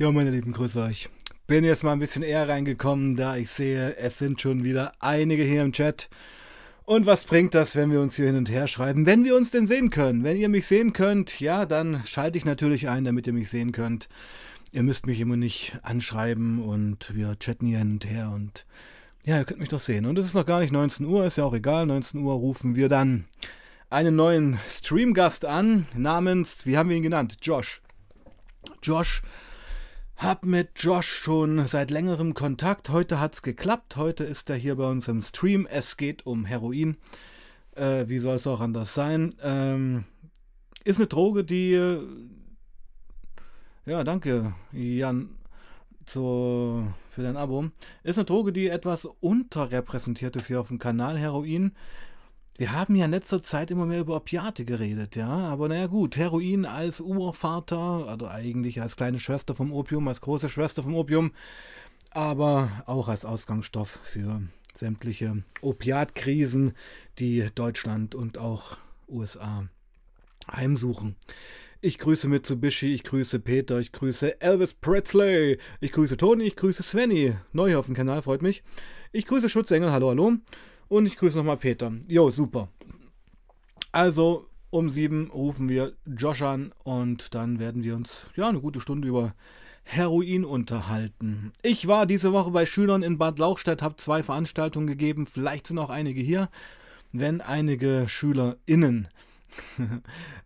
Ja, meine Lieben, grüße euch. Bin jetzt mal ein bisschen eher reingekommen, da ich sehe, es sind schon wieder einige hier im Chat. Und was bringt das, wenn wir uns hier hin und her schreiben? Wenn wir uns denn sehen können. Wenn ihr mich sehen könnt, ja, dann schalte ich natürlich ein, damit ihr mich sehen könnt. Ihr müsst mich immer nicht anschreiben und wir chatten hier hin und her und ja, ihr könnt mich doch sehen. Und es ist noch gar nicht 19 Uhr, ist ja auch egal. 19 Uhr rufen wir dann einen neuen Streamgast an, namens, wie haben wir ihn genannt? Josh. Josh hab mit Josh schon seit längerem Kontakt. Heute hat's geklappt. Heute ist er hier bei uns im Stream. Es geht um Heroin. Äh, wie soll es auch anders sein? Ähm, ist eine Droge, die. Ja, danke, Jan, zu, für dein Abo. Ist eine Droge, die etwas unterrepräsentiert ist hier auf dem Kanal Heroin. Wir haben ja in letzter Zeit immer mehr über Opiate geredet, ja. Aber naja gut, Heroin als Urvater, also eigentlich als kleine Schwester vom Opium, als große Schwester vom Opium, aber auch als Ausgangsstoff für sämtliche Opiatkrisen, die Deutschland und auch USA heimsuchen. Ich grüße Mitsubishi, ich grüße Peter, ich grüße Elvis Presley, ich grüße Toni, ich grüße Svenny. Neu auf dem Kanal, freut mich. Ich grüße Schutzengel, hallo, hallo. Und ich grüße nochmal Peter. Jo, super. Also, um sieben rufen wir Josh an und dann werden wir uns ja eine gute Stunde über Heroin unterhalten. Ich war diese Woche bei Schülern in Bad Lauchstädt, habe zwei Veranstaltungen gegeben. Vielleicht sind auch einige hier. Wenn einige SchülerInnen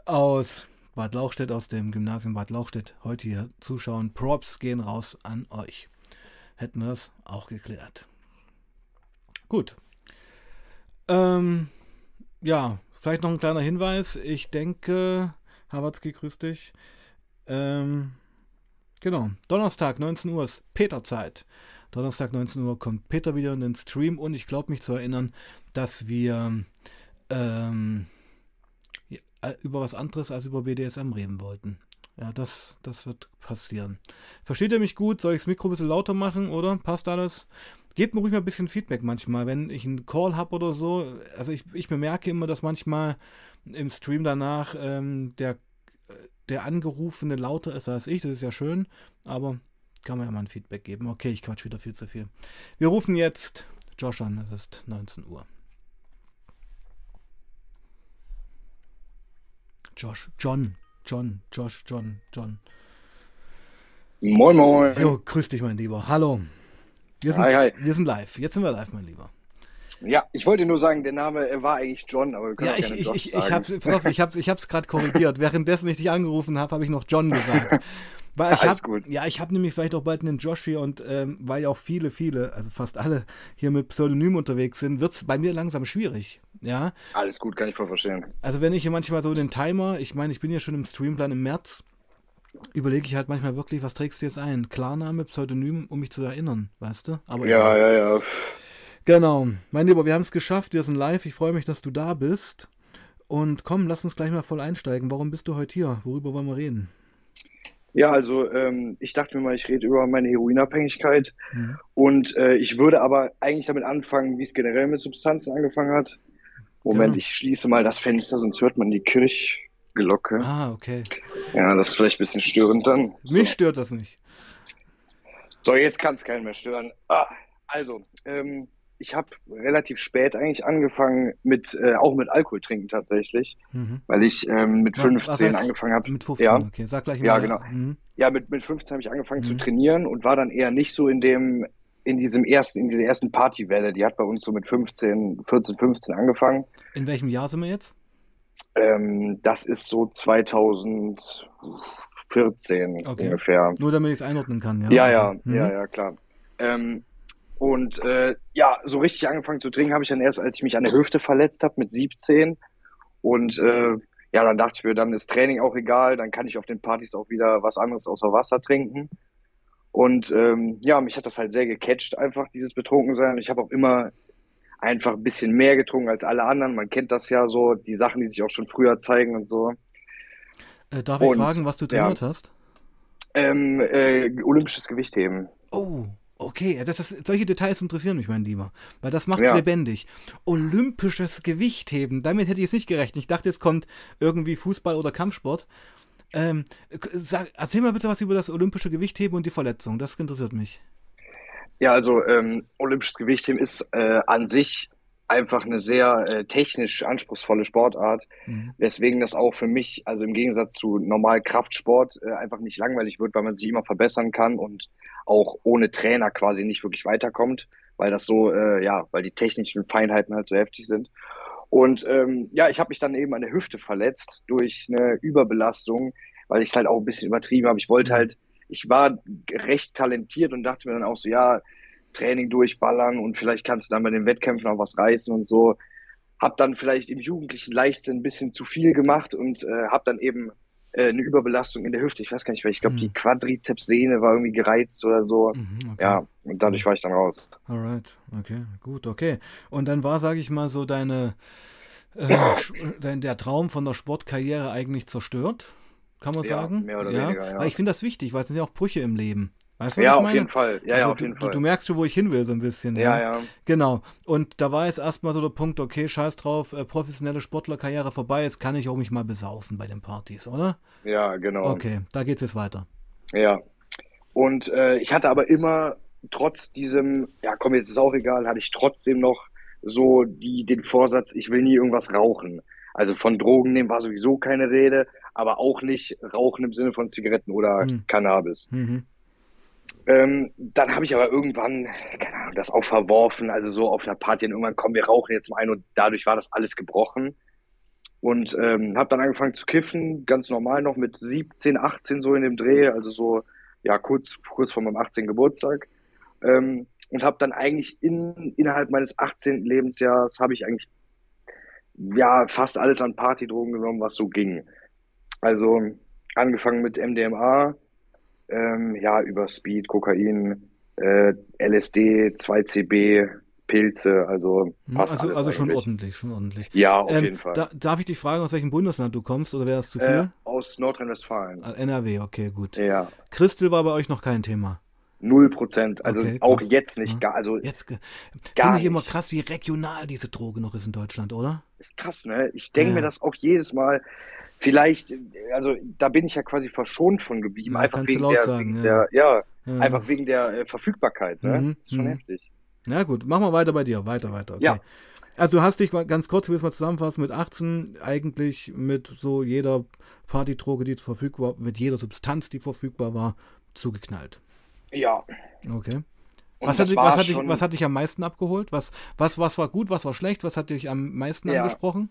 aus Bad Lauchstädt, aus dem Gymnasium Bad Lauchstädt heute hier zuschauen, Props gehen raus an euch. Hätten wir das auch geklärt. Gut, ähm, ja, vielleicht noch ein kleiner Hinweis. Ich denke, Hawatzki, grüß dich. Ähm, genau, Donnerstag, 19 Uhr ist Peter-Zeit. Donnerstag, 19 Uhr kommt Peter wieder in den Stream und ich glaube mich zu erinnern, dass wir ähm, äh, über was anderes als über BDSM reden wollten. Ja, das, das wird passieren. Versteht ihr mich gut? Soll ich das Mikro ein bisschen lauter machen, oder? Passt alles? Gebt mir ruhig mal ein bisschen Feedback manchmal, wenn ich einen Call habe oder so. Also ich, ich bemerke immer, dass manchmal im Stream danach ähm, der, der Angerufene lauter ist als ich. Das ist ja schön, aber kann man ja mal ein Feedback geben. Okay, ich quatsch wieder viel zu viel. Wir rufen jetzt Josh an, es ist 19 Uhr. Josh, John, John, Josh, John, John. Moin, moin. Jo, grüß dich, mein Lieber. Hallo. Wir sind, hi, hi. wir sind live. Jetzt sind wir live, mein Lieber. Ja, ich wollte nur sagen, der Name war eigentlich John, aber wir können ja, ich, ich, ich, ich habe ich hab's, ich hab's gerade korrigiert. Währenddessen ich dich angerufen habe, habe ich noch John gesagt. Weil ich hab, gut. Ja, ich habe nämlich vielleicht auch bald einen Josh hier und ähm, weil ja auch viele, viele, also fast alle hier mit Pseudonym unterwegs sind, wird es bei mir langsam schwierig. Ja. Alles gut, kann ich voll verstehen. Also wenn ich hier manchmal so den Timer, ich meine, ich bin ja schon im Streamplan im März, überlege ich halt manchmal wirklich, was trägst du jetzt ein? Klarname, Pseudonym, um mich zu erinnern, weißt du? Aber ja, ja, ja. Genau. Mein Lieber, wir haben es geschafft, wir sind live. Ich freue mich, dass du da bist. Und komm, lass uns gleich mal voll einsteigen. Warum bist du heute hier? Worüber wollen wir reden? Ja, also ähm, ich dachte mir mal, ich rede über meine Heroinabhängigkeit. Mhm. Und äh, ich würde aber eigentlich damit anfangen, wie es generell mit Substanzen angefangen hat. Moment, genau. ich schließe mal das Fenster, sonst hört man die Kirche. Glocke. Ah, okay. Ja, das ist vielleicht ein bisschen störend dann. Mich stört das nicht. So, jetzt kann es keinen mehr stören. Ah, also, ähm, ich habe relativ spät eigentlich angefangen mit, äh, auch mit Alkohol trinken tatsächlich, mhm. weil ich ähm, mit 15 was heißt, angefangen habe. Mit 15, ja. okay, sag gleich mal. Ja, genau. Mhm. Ja, mit, mit 15 habe ich angefangen mhm. zu trainieren und war dann eher nicht so in dem, in diesem ersten, in dieser ersten Partywelle. Die hat bei uns so mit 15, 14, 15 angefangen. In welchem Jahr sind wir jetzt? Ähm, das ist so 2014 okay. ungefähr. Nur damit ich es einordnen kann, ja? Ja, ja, mhm. ja, ja, klar. Ähm, und äh, ja, so richtig angefangen zu trinken habe ich dann erst, als ich mich an der Hüfte verletzt habe mit 17. Und äh, ja, dann dachte ich mir, dann ist Training auch egal, dann kann ich auf den Partys auch wieder was anderes außer Wasser trinken. Und ähm, ja, mich hat das halt sehr gecatcht, einfach dieses Betrunkensein. Ich habe auch immer einfach ein bisschen mehr getrunken als alle anderen. Man kennt das ja so, die Sachen, die sich auch schon früher zeigen und so. Äh, darf und, ich fragen, was du trainiert ja. hast? Ähm, äh, olympisches Gewichtheben. Oh, okay. Das ist, solche Details interessieren mich, mein Lieber. Weil das macht ja. lebendig. Olympisches Gewichtheben. Damit hätte ich es nicht gerechnet. Ich dachte, jetzt kommt irgendwie Fußball oder Kampfsport. Ähm, sag, erzähl mal bitte was über das olympische Gewichtheben und die Verletzung. Das interessiert mich. Ja, also ähm, olympisches Gewichtheben ist äh, an sich einfach eine sehr äh, technisch anspruchsvolle Sportart, mhm. weswegen das auch für mich, also im Gegensatz zu normal Kraftsport, äh, einfach nicht langweilig wird, weil man sich immer verbessern kann und auch ohne Trainer quasi nicht wirklich weiterkommt, weil das so, äh, ja, weil die technischen Feinheiten halt so heftig sind. Und ähm, ja, ich habe mich dann eben an der Hüfte verletzt durch eine Überbelastung, weil ich es halt auch ein bisschen übertrieben habe. Ich wollte mhm. halt, ich war recht talentiert und dachte mir dann auch so, ja, Training durchballern und vielleicht kannst du dann bei den Wettkämpfen auch was reißen und so. Hab dann vielleicht im jugendlichen Leichtsinn ein bisschen zu viel gemacht und äh, hab dann eben äh, eine Überbelastung in der Hüfte. Ich weiß gar nicht, weil ich glaube, mhm. die Quadrizepssehne war irgendwie gereizt oder so. Mhm, okay. Ja, und dadurch war ich dann raus. Alright, okay, gut, okay. Und dann war, sage ich mal, so deine, äh, dein, der Traum von der Sportkarriere eigentlich zerstört, kann man ja, sagen? Mehr oder ja? weniger, ja. Aber ich finde das wichtig, weil es sind ja auch Brüche im Leben. Weißt du, ja, auf jeden Fall. Ja, also ja, auf jeden du, Fall. Du, merkst schon, wo ich hin will, so ein bisschen. Ja, ja. ja. Genau. Und da war jetzt erstmal so der Punkt, okay, scheiß drauf, äh, professionelle Sportlerkarriere vorbei, jetzt kann ich auch mich mal besaufen bei den Partys, oder? Ja, genau. Okay, da geht's jetzt weiter. Ja. Und äh, ich hatte aber immer, trotz diesem, ja komm, jetzt ist auch egal, hatte ich trotzdem noch so die, den Vorsatz, ich will nie irgendwas rauchen. Also von Drogen nehmen war sowieso keine Rede, aber auch nicht Rauchen im Sinne von Zigaretten oder hm. Cannabis. Mhm. Ähm, dann habe ich aber irgendwann, keine Ahnung, das auch verworfen, also so auf einer Party, und irgendwann kommen wir rauchen jetzt mal ein und dadurch war das alles gebrochen. Und ähm, habe dann angefangen zu kiffen, ganz normal noch mit 17, 18 so in dem Dreh, also so, ja, kurz, kurz vor meinem 18. Geburtstag. Ähm, und habe dann eigentlich in, innerhalb meines 18. Lebensjahres habe ich eigentlich ja fast alles an Partydrogen genommen, was so ging. Also angefangen mit MDMA, ähm, ja, über Speed, Kokain, äh, LSD, 2CB, Pilze, also passt Also, alles also schon ordentlich, schon ordentlich. Ja, auf ähm, jeden Fall. Da, darf ich dich fragen, aus welchem Bundesland du kommst oder wäre das zu viel? Äh, aus Nordrhein-Westfalen. Ah, NRW, okay, gut. Ja. Christel war bei euch noch kein Thema. Null Prozent, also okay, auch jetzt nicht, gar, also jetzt finde ich immer krass, wie regional diese Droge noch ist in Deutschland, oder? Ist krass, ne? Ich denke ja. mir das auch jedes Mal. Vielleicht, also da bin ich ja quasi verschont von geblieben, ja, einfach wegen, der, sagen, wegen ja. der, ja, ja, einfach wegen der äh, Verfügbarkeit. Ne? Mhm, das ist schon mhm. heftig. Na gut, machen wir weiter bei dir, weiter, weiter. Okay. Ja. Also du hast dich ganz kurz, wie es mal zusammenfassen, mit 18 eigentlich mit so jeder Partydroge, die verfügbar, mit jeder Substanz, die verfügbar war, zugeknallt. Ja. Okay. Was hat, dich, was, hat dich, was hat dich am meisten abgeholt? Was, was, was war gut, was war schlecht? Was hat dich am meisten ja. angesprochen?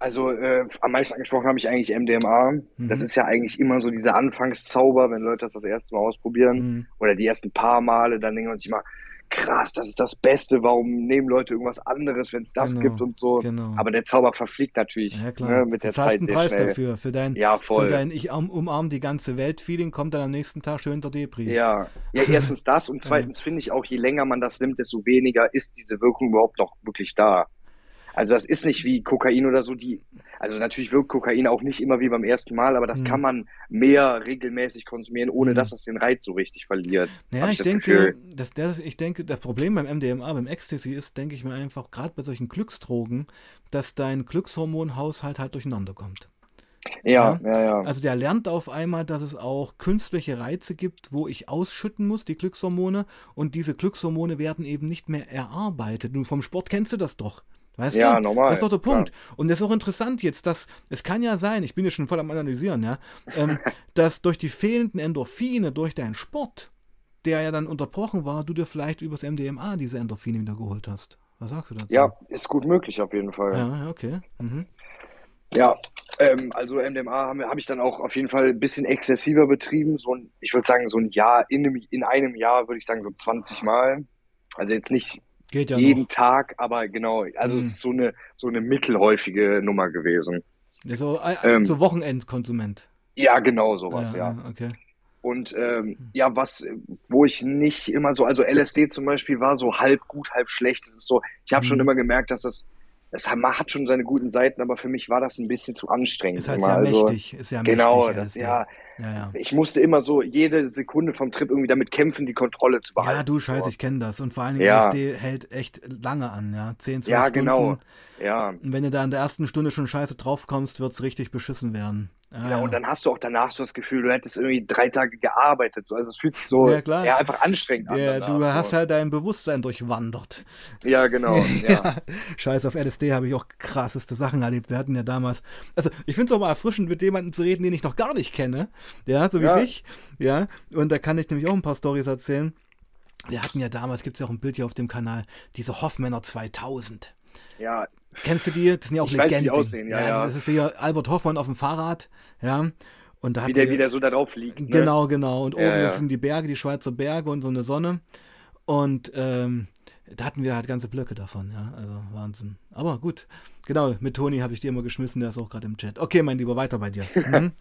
Also äh, am meisten angesprochen habe ich eigentlich MDMA. Mhm. Das ist ja eigentlich immer so dieser Anfangszauber, wenn Leute das das erste Mal ausprobieren mhm. oder die ersten paar Male, dann denken man sich mal, krass, das ist das Beste, warum nehmen Leute irgendwas anderes, wenn es das genau, gibt und so. Genau. Aber der Zauber verfliegt natürlich ja, klar. Ne, mit der Zeit. einen Preis schnell. dafür, für dein, ja, voll. für dein Ich umarm die ganze Welt-Feeling kommt dann am nächsten Tag schön der Depri. Ja, ja erstens das und zweitens finde ich auch, je länger man das nimmt, desto weniger ist diese Wirkung überhaupt noch wirklich da. Also das ist nicht wie Kokain oder so, die, also natürlich wirkt Kokain auch nicht immer wie beim ersten Mal, aber das mhm. kann man mehr regelmäßig konsumieren, ohne mhm. dass das den Reiz so richtig verliert. Naja, ich, ich denke, dass der, ich denke, das Problem beim MDMA, beim Ecstasy ist, denke ich mir einfach, gerade bei solchen Glücksdrogen, dass dein Glückshormonhaushalt halt durcheinander kommt. Ja, ja, ja, ja. Also der lernt auf einmal, dass es auch künstliche Reize gibt, wo ich ausschütten muss, die Glückshormone, und diese Glückshormone werden eben nicht mehr erarbeitet. Und vom Sport kennst du das doch. Weißt ja, du? normal. Das ist doch der Punkt. Ja. Und das ist auch interessant jetzt, dass es kann ja sein, ich bin ja schon voll am Analysieren, ja, ähm, dass durch die fehlenden Endorphine, durch deinen Sport, der ja dann unterbrochen war, du dir vielleicht übers MDMA diese Endorphine wieder geholt hast. Was sagst du dazu? Ja, ist gut möglich auf jeden Fall. Ja, okay. Mhm. Ja, ähm, also MDMA habe hab ich dann auch auf jeden Fall ein bisschen exzessiver betrieben. So ein, ich würde sagen, so ein Jahr, in einem, in einem Jahr würde ich sagen so 20 Mal. Also jetzt nicht Geht ja jeden noch. Tag, aber genau, also mhm. es ist so eine, so eine mittelhäufige Nummer gewesen. Ja, so, äh, ähm, so Wochenendkonsument. Ja, genau sowas, ja. ja. Okay. Und ähm, ja, was, wo ich nicht immer so, also LSD zum Beispiel war so halb gut, halb schlecht. Das ist so, ich habe mhm. schon immer gemerkt, dass das es hat schon seine guten Seiten, aber für mich war das ein bisschen zu anstrengend. Ist halt sehr also, mächtig. Ist ja genau, mächtig, das, ja, ja, ja, Ich musste immer so jede Sekunde vom Trip irgendwie damit kämpfen, die Kontrolle zu behalten. Ja, du Scheiße, ich kenne das. Und vor allem ja. LSD hält echt lange an, ja. 10, 12 ja, Stunden. genau. Ja. Und wenn du da in der ersten Stunde schon scheiße draufkommst, wird es richtig beschissen werden. Ah, Ja, und dann hast du auch danach so das Gefühl, du hättest irgendwie drei Tage gearbeitet. So. Also es fühlt sich so Ja, klar. ja, einfach anstrengend an. ja, du danach, hast so. halt dein Bewusstsein durchwandert. Ja, genau. Ja. Scheiß auf LSD habe ich auch krasseste Sachen erlebt. Wir hatten ja damals, also ich finde es auch mal erfrischend, mit jemandem zu reden, den ich noch gar nicht kenne. Ja, so wie dich. Ja, und da kann ich nämlich auch ein paar Stories erzählen. Wir hatten ja damals, gibt es ja auch ein Bild hier auf dem Kanal, diese Hoffmänner 2000. ja, Kennst du die? Das sind ja auch Ich weiß, wie die Legenden. aussehen, ja, ja. Das ist der Albert Hoffmann auf dem Fahrrad. Ja. Und da wie der wir- wieder so da drauf liegt. Ne? Genau, genau. Und Ja, oben ja. sind die Berge, die Schweizer Berge und so eine Sonne. Und ähm, da hatten wir halt ganze Blöcke davon, ja. Also Wahnsinn. Aber gut. Genau, mit Toni habe ich dir immer geschmissen, der ist auch gerade im Chat. Okay, mein Lieber, weiter bei dir. Mhm.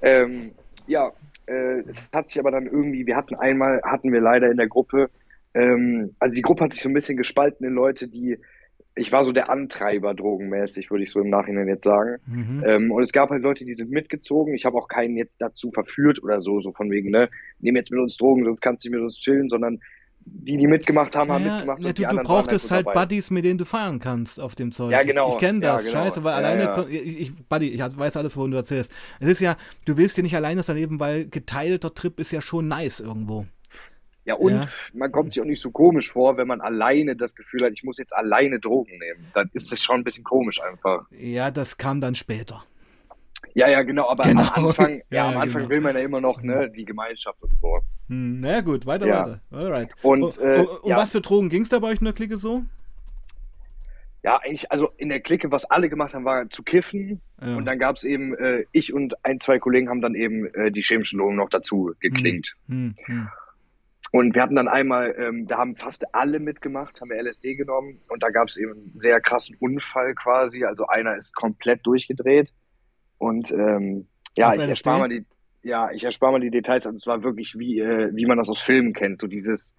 Ähm, ja, äh, es hat sich aber dann irgendwie, wir hatten einmal, hatten wir leider in der Gruppe, ähm, also die Gruppe hat sich so ein bisschen gespalten in Leute, die, ich war so der Antreiber drogenmäßig, würde ich so im Nachhinein jetzt sagen. Mhm. Ähm, und es gab halt Leute, die sind mitgezogen. Ich habe auch keinen jetzt dazu verführt oder so, so von wegen, ne, nehm jetzt mit uns Drogen, sonst kannst du nicht mit uns chillen, sondern die, die mitgemacht haben, haben Ja, mitgemacht. ja, du, du waren brauchtest halt dabei. Buddies, mit denen du feiern kannst auf dem Zeug. Ja, genau. Ich, ich kenne Ja, das, genau. scheiße, weil Ja, alleine, ja. ich, ich, Buddy, ich weiß alles, wovon du erzählst. Es ist ja, du willst dir nicht alleine daneben, weil geteilter Trip ist ja schon nice irgendwo. Ja, und Ja. man kommt sich auch nicht so komisch vor, wenn man alleine das Gefühl hat, ich muss jetzt alleine Drogen nehmen. Dann ist das schon ein bisschen komisch einfach. Ja, das kam dann später. Ja, ja, genau, aber Genau. am Anfang, ja, Ja, am Anfang genau. will man ja immer noch, ne, die Gemeinschaft und so. Hm, na ja, gut, weiter, Ja. weiter. Alright. Und, um, äh, um, um was für Drogen ging es da bei euch in der Clique so? Ja, eigentlich, also in der Clique, was alle gemacht haben, war zu kiffen. Ja. Und dann gab es eben, äh, ich und ein, zwei Kollegen haben dann eben äh, die chemischen Drogen noch dazu geklingt. Hm, hm. Und wir hatten dann einmal, ähm, da haben fast alle mitgemacht, haben wir LSD genommen. Und da gab es eben einen sehr krassen Unfall quasi. Also einer ist komplett durchgedreht. Und ähm, ja, Auf ich LSD? erspare mal die, ja, ich erspare mal die Details. Also es war wirklich wie, äh, wie man das aus Filmen kennt. So dieses,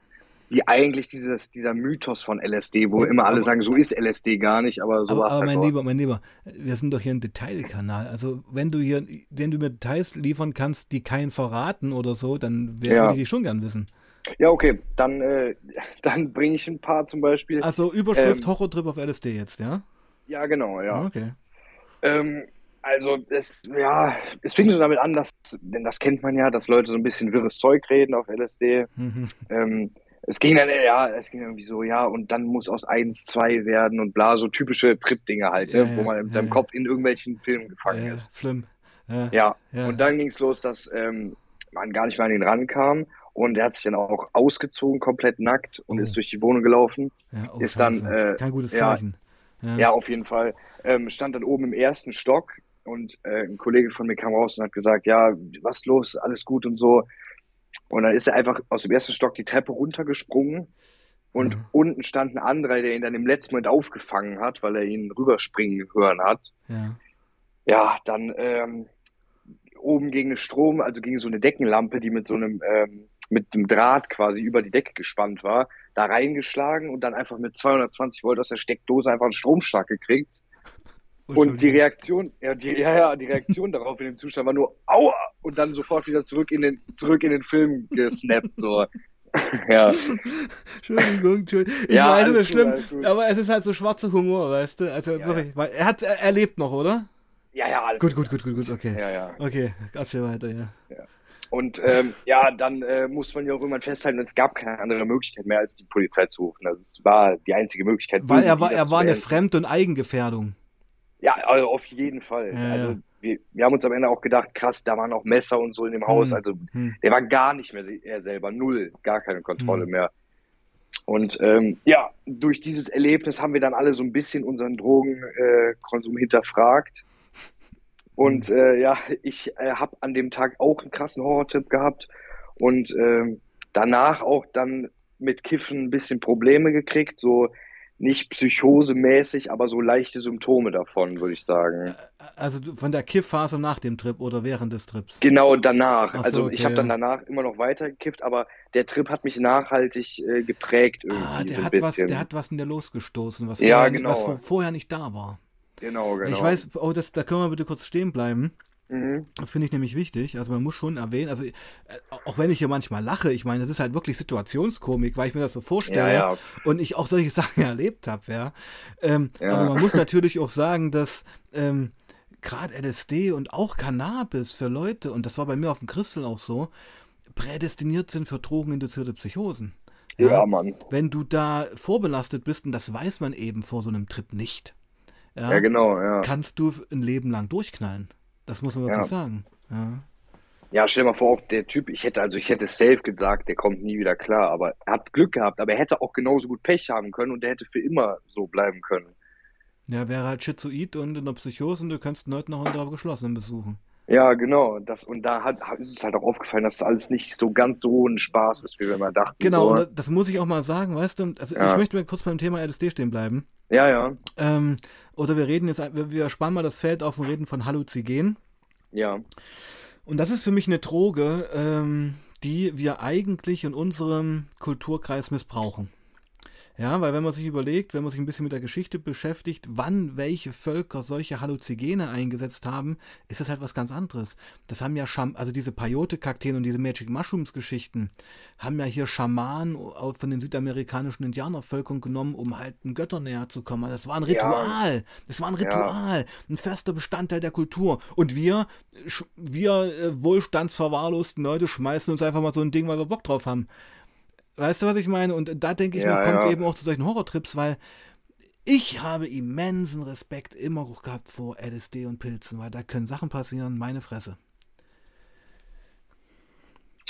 wie eigentlich dieses, dieser Mythos von LSD, wo Oh, immer alle aber- sagen, so ist LSD gar nicht, aber so aber war es aber halt mein auch. Lieber, mein Lieber, wir sind doch hier ein Detailkanal. Also wenn du hier, wenn du mir Details liefern kannst, die keinen verraten oder so, dann wär- Ja. würde ich die schon gern wissen. Ja, okay, dann, äh, dann bringe ich ein paar zum Beispiel. Also Überschrift Ähm, Horrortrip auf LSD jetzt, ja? Ja, genau, ja. Okay. Ähm, also es, ja, es fing so damit an, dass, denn das kennt man ja, dass Leute so ein bisschen wirres Zeug reden auf LSD. Mhm. Ähm, es ging dann, ja, es ging irgendwie so, ja, und dann muss aus 1 2 werden und bla, so typische Trip-Dinge halt, ne, Ja, wo man mit ja, seinem ja. Kopf in irgendwelchen Filmen gefangen ist. schlimm. Ja. Ja, Ja. und dann ging es los, dass ähm, man gar nicht mehr an ihn rankam und er hat sich dann auch ausgezogen, komplett nackt und Oh. ist durch die Wohnung gelaufen. Ja, oh, ist dann, äh, Kein gutes ja, Zeichen. Ja. Ja, auf jeden Fall. Ähm, stand dann oben im ersten Stock und äh, ein Kollege von mir kam raus und hat gesagt, ja, was los, alles gut und so. Und dann ist er einfach aus dem ersten Stock die Treppe runtergesprungen und Mhm. unten stand ein anderer, der ihn dann im letzten Moment aufgefangen hat, weil er ihn rüberspringen hören hat. ja. Ja, dann ähm, oben gegen eine Strom, also gegen so eine Deckenlampe, die mit so einem, ähm, mit einem Draht quasi über die Decke gespannt war, da reingeschlagen und dann einfach mit 220 Volt aus der Steckdose einfach einen Stromschlag gekriegt. Und die Reaktion, ja, die, ja, ja, die Reaktion darauf in dem Zustand war nur Aua! Und dann sofort wieder zurück in den, zurück in den Film gesnappt, so. ja. Entschuldigung, Entschuldigung. Ich Ja, es alles ist schlimm, gut. aber es ist halt so schwarzer Humor, weißt du? Also, Ja, sorry, weil er hat er, lebt noch, oder? Ja, ja, alles Gut, gut, gut, gut, gut, okay. Ja, ja. Okay, erzähl weiter, ja. Und ähm, ja, dann äh, muss man ja auch irgendwann festhalten, es gab keine andere Möglichkeit mehr, als die Polizei zu rufen. Also es war die einzige Möglichkeit. Weil er war, das er war eine. Fremd- und Eigengefährdung. Ja, also auf jeden Fall. Ja, also wir, wir haben uns am Ende auch gedacht, krass, da waren auch Messer und so in dem Haus. Hm. Also Hm. der war gar nicht mehr er selber, null, gar keine Kontrolle Hm. mehr. Und ähm, ja, durch dieses Erlebnis haben wir dann alle so ein bisschen unseren Drogenkonsum Konsum hinterfragt. Und Hm. äh, ja, ich äh, habe an dem Tag auch einen krassen Horrortrip gehabt und ähm, danach auch dann mit Kiffen ein bisschen Probleme gekriegt, so nicht psychosemäßig, aber so leichte Symptome davon, würde ich sagen. Also von der Kiffphase nach dem Trip oder während des Trips? Genau danach. Ach so, also ich okay, habe dann danach immer noch weiter gekifft, aber der Trip hat mich nachhaltig äh, geprägt irgendwie Ah, so der ein hat was, bisschen. der hat was in dir losgestoßen, was, Ja, vorher, genau. was vor- vorher nicht da war. Genau, genau. Ich weiß, oh, das, da können wir bitte kurz stehen bleiben. Mhm. Das finde ich nämlich wichtig. Also man muss schon erwähnen, also äh, auch wenn ich hier manchmal lache, ich meine, das ist halt wirklich Situationskomik, weil ich mir das so vorstelle Ja, ja. und ich auch solche Sachen erlebt habe, ja. Ähm, Ja. Aber man muss natürlich auch sagen, dass ähm, gerade LSD und auch Cannabis für Leute, und das war bei mir auf dem Christel auch so, prädestiniert sind für drogeninduzierte Psychosen. Ja, ja, Mann. Wenn du da vorbelastet bist, und das weiß man eben vor so einem Trip nicht, ja, ja genau, ja. kannst du ein Leben lang durchknallen. Das muss man wirklich Ja. sagen. Ja. Ja, stell dir mal vor, auch der Typ, ich hätte, also ich hätte safe gesagt, der kommt nie wieder klar, aber er hat Glück gehabt, aber er hätte auch genauso gut Pech haben können und der hätte für immer so bleiben können. ja, wäre halt schizoid und in der Psychose und du kannst ihn heute noch unter geschlossenen besuchen. Ja, genau. Das, und da hat, ist es halt auch aufgefallen, dass das alles nicht so ganz so ein Spaß ist, wie wir immer dachten. Genau, So. das, muss ich auch mal sagen, weißt du, also Ja. ich möchte mal kurz beim Thema LSD stehen bleiben. Ja, ja, Ähm, oder wir reden jetzt, wir, wir spannen mal das Feld auf und reden von Halluzinogen. ja. Und das ist für mich eine Droge, ähm, die wir eigentlich in unserem Kulturkreis missbrauchen. Ja, weil wenn man sich überlegt, wenn man sich ein bisschen mit der Geschichte beschäftigt, wann welche Völker solche Halluzigene eingesetzt haben, ist das halt was ganz anderes. Das haben ja Scham also diese Peyote-Kakteen und diese Magic Mushrooms-Geschichten haben ja hier Schamanen von den südamerikanischen Indianervölkern genommen, um halt den Göttern näher zu kommen. Also Das war ein Ritual. Das war ein Ritual. Ein fester Bestandteil der Kultur. Und wir, wir äh, wohlstandsverwahrlosten Leute schmeißen uns einfach mal so ein Ding, weil wir Bock drauf haben. Weißt du, was ich meine? Und da denke ich Ja, mir, kommt es ja. eben auch zu solchen Horrortrips, weil ich habe immensen Respekt immer auch gehabt vor LSD und Pilzen, weil da können Sachen passieren, meine Fresse.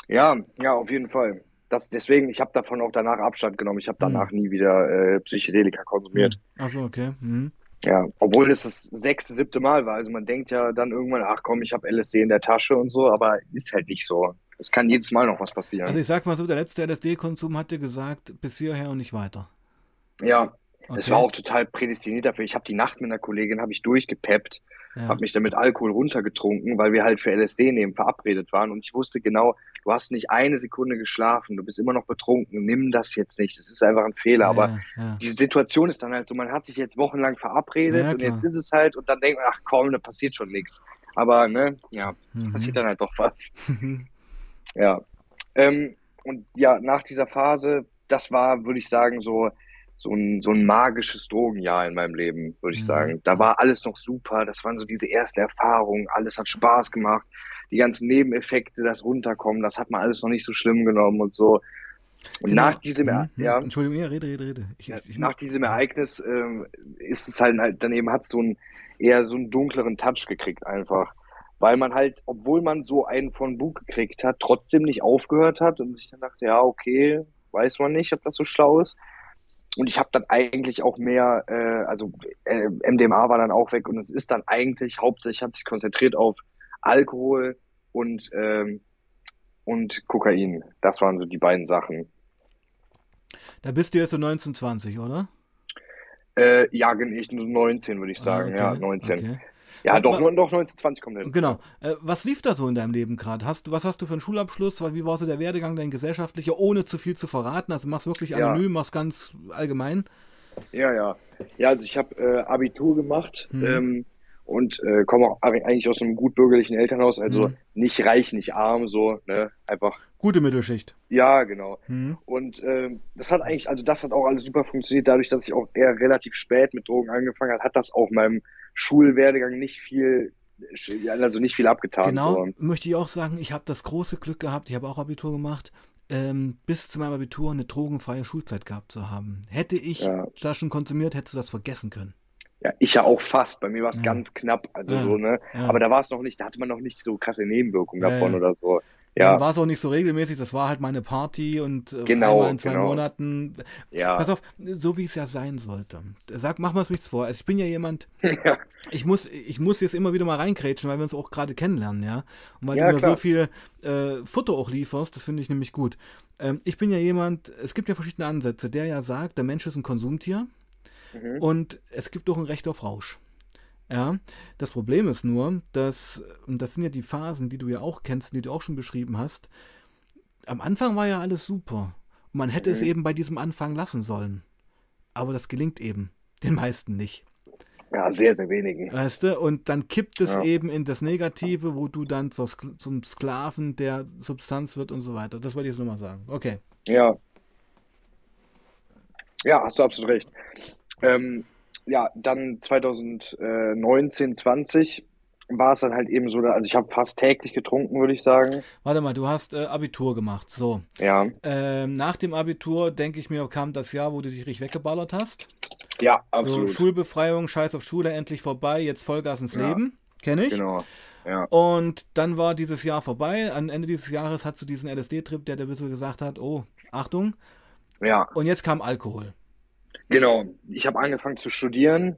Ja, ja, auf jeden Fall. Das, deswegen, ich habe davon auch danach Abstand genommen. Ich habe danach nie wieder äh, Psychedelika konsumiert. Achso, okay. Mhm. Ja, obwohl es das sechste, siebte Mal war. Also man denkt ja dann irgendwann, ach komm, ich habe LSD in der Tasche und so, aber ist halt nicht so. Es kann jedes Mal noch was passieren. Also ich sag mal so, der letzte LSD-Konsum hat dir gesagt, bis hierher und nicht weiter. ja, Okay. es war auch total prädestiniert dafür. Ich habe die Nacht mit einer Kollegin, habe ich durchgepeppt, ja. habe mich dann mit Alkohol runtergetrunken, weil wir halt für LSD nehmen verabredet waren. Und ich wusste genau, du hast nicht eine Sekunde geschlafen, du bist immer noch betrunken, nimm das jetzt nicht. Das ist einfach ein Fehler. Aber ja, ja. diese Situation ist dann halt so, man hat sich jetzt wochenlang verabredet Ja, und jetzt ist es halt und dann denkt man, ach komm, da passiert schon nichts. Aber ne, ja, Mhm. passiert dann halt doch was. Ja. Ähm, und ja, nach dieser Phase, das war, würde ich sagen, so, so ein, so ein magisches Drogenjahr in meinem Leben, würde ich Mhm. sagen. Da war alles noch super, das waren so diese ersten Erfahrungen, alles hat Spaß gemacht, die ganzen Nebeneffekte, das Runterkommen, das hat man alles noch nicht so schlimm genommen und so. Und Genau. nach diesem, Mhm, ja, Entschuldigung, ja, rede, rede, rede. Ich, ich, nach diesem Ereignis ähm, ist es halt, halt daneben hat so einen eher so einen dunkleren Touch gekriegt einfach. Weil man halt, obwohl man so einen von Bug gekriegt hat, trotzdem nicht aufgehört hat und ich dann dachte, ja, okay, weiß man nicht, ob das so schlau ist. Und ich habe dann eigentlich auch mehr, äh, also äh, MDMA war dann auch weg und es ist dann eigentlich hauptsächlich hat sich konzentriert auf Alkohol und, ähm, und Kokain. Das waren so die beiden Sachen. da bist du jetzt so 1920, oder? Äh, ja, ich nur 19, würde ich sagen. Ah, Ja, okay, 19. okay. Ja, doch, nur, doch 19, 20 kommt hin. Genau. Äh, was lief da so in deinem Leben gerade? Hast du, was hast du für einen Schulabschluss? Wie war so der Werdegang, dein gesellschaftlicher, ohne zu viel zu verraten? Also mach's wirklich Ja. anonym, mach's ganz allgemein. Ja, ja. Ja, also ich habe äh, Abitur gemacht Mhm. ähm, und äh, komme auch eigentlich aus einem gut bürgerlichen Elternhaus, also Mhm. nicht reich, nicht arm, so, ne? Einfach, Gute Mittelschicht. ja, genau. Mhm. Und ähm, das hat eigentlich, also das hat auch alles super funktioniert, dadurch, dass ich auch eher relativ spät mit Drogen angefangen habe, hat das auch meinem Schulwerdegang nicht viel, also nicht viel abgetan. Genau, So. möchte ich auch sagen, ich habe das große Glück gehabt, ich habe auch Abitur gemacht, ähm, bis zu meinem Abitur eine drogenfreie Schulzeit gehabt zu haben. Hätte ich Ja. das schon konsumiert, hättest du das vergessen können. Ja, ich ja auch fast. Bei mir war es Ja. ganz knapp. Also Ja, so, ne? Aber da war es noch nicht, da hatte man noch nicht so krasse Nebenwirkungen davon oder so. Dann Ja, war es auch nicht so regelmäßig, das war halt meine Party und äh, Genau, einmal in zwei genau. Monaten. ja. Pass auf, so wie es ja sein sollte. Sag, mach mal nichts vor. Also ich bin ja jemand, ja. ich muss, ich muss jetzt immer wieder mal reinkrätschen, weil wir uns auch gerade kennenlernen, ja. Und weil Ja, du mir so viel äh, Futter auch lieferst, das finde ich nämlich gut. Ähm, ich bin ja jemand, es gibt ja verschiedene Ansätze, der ja sagt, der Mensch ist ein Konsumtier Mhm. und es gibt auch ein Recht auf Rausch. Ja, das Problem ist nur, dass, und das sind ja die Phasen, die du ja auch kennst, die du auch schon beschrieben hast, am Anfang war ja alles super. Und man hätte es Mhm. eben bei diesem Anfang lassen sollen. Aber das gelingt eben den meisten nicht. ja, sehr, sehr wenigen. Weißt du? Und dann kippt es Ja. eben in das Negative, wo du dann zur zum Sklaven der Substanz wird und so weiter. Das wollte ich jetzt nur mal sagen. Okay. Ja. Ja, hast du absolut recht. Ähm, ja, dann 2019, 20 war es dann halt eben so, also ich habe fast täglich getrunken, würde ich sagen. Warte mal, du hast äh, Abitur gemacht, so. Ja, Ähm, nach dem Abitur, denke ich mir, kam das Jahr, wo du dich richtig weggeballert hast. ja, So, absolut. Schulbefreiung, Scheiß auf Schule, endlich vorbei, jetzt Vollgas ins Ja. Leben. Kenne ich. Genau. Ja, Und dann war dieses Jahr vorbei. Am Ende dieses Jahres hast du diesen LSD-Trip, der dir ein bisschen gesagt hat, oh, Achtung. ja, Und jetzt kam Alkohol. Genau. Ich habe angefangen zu studieren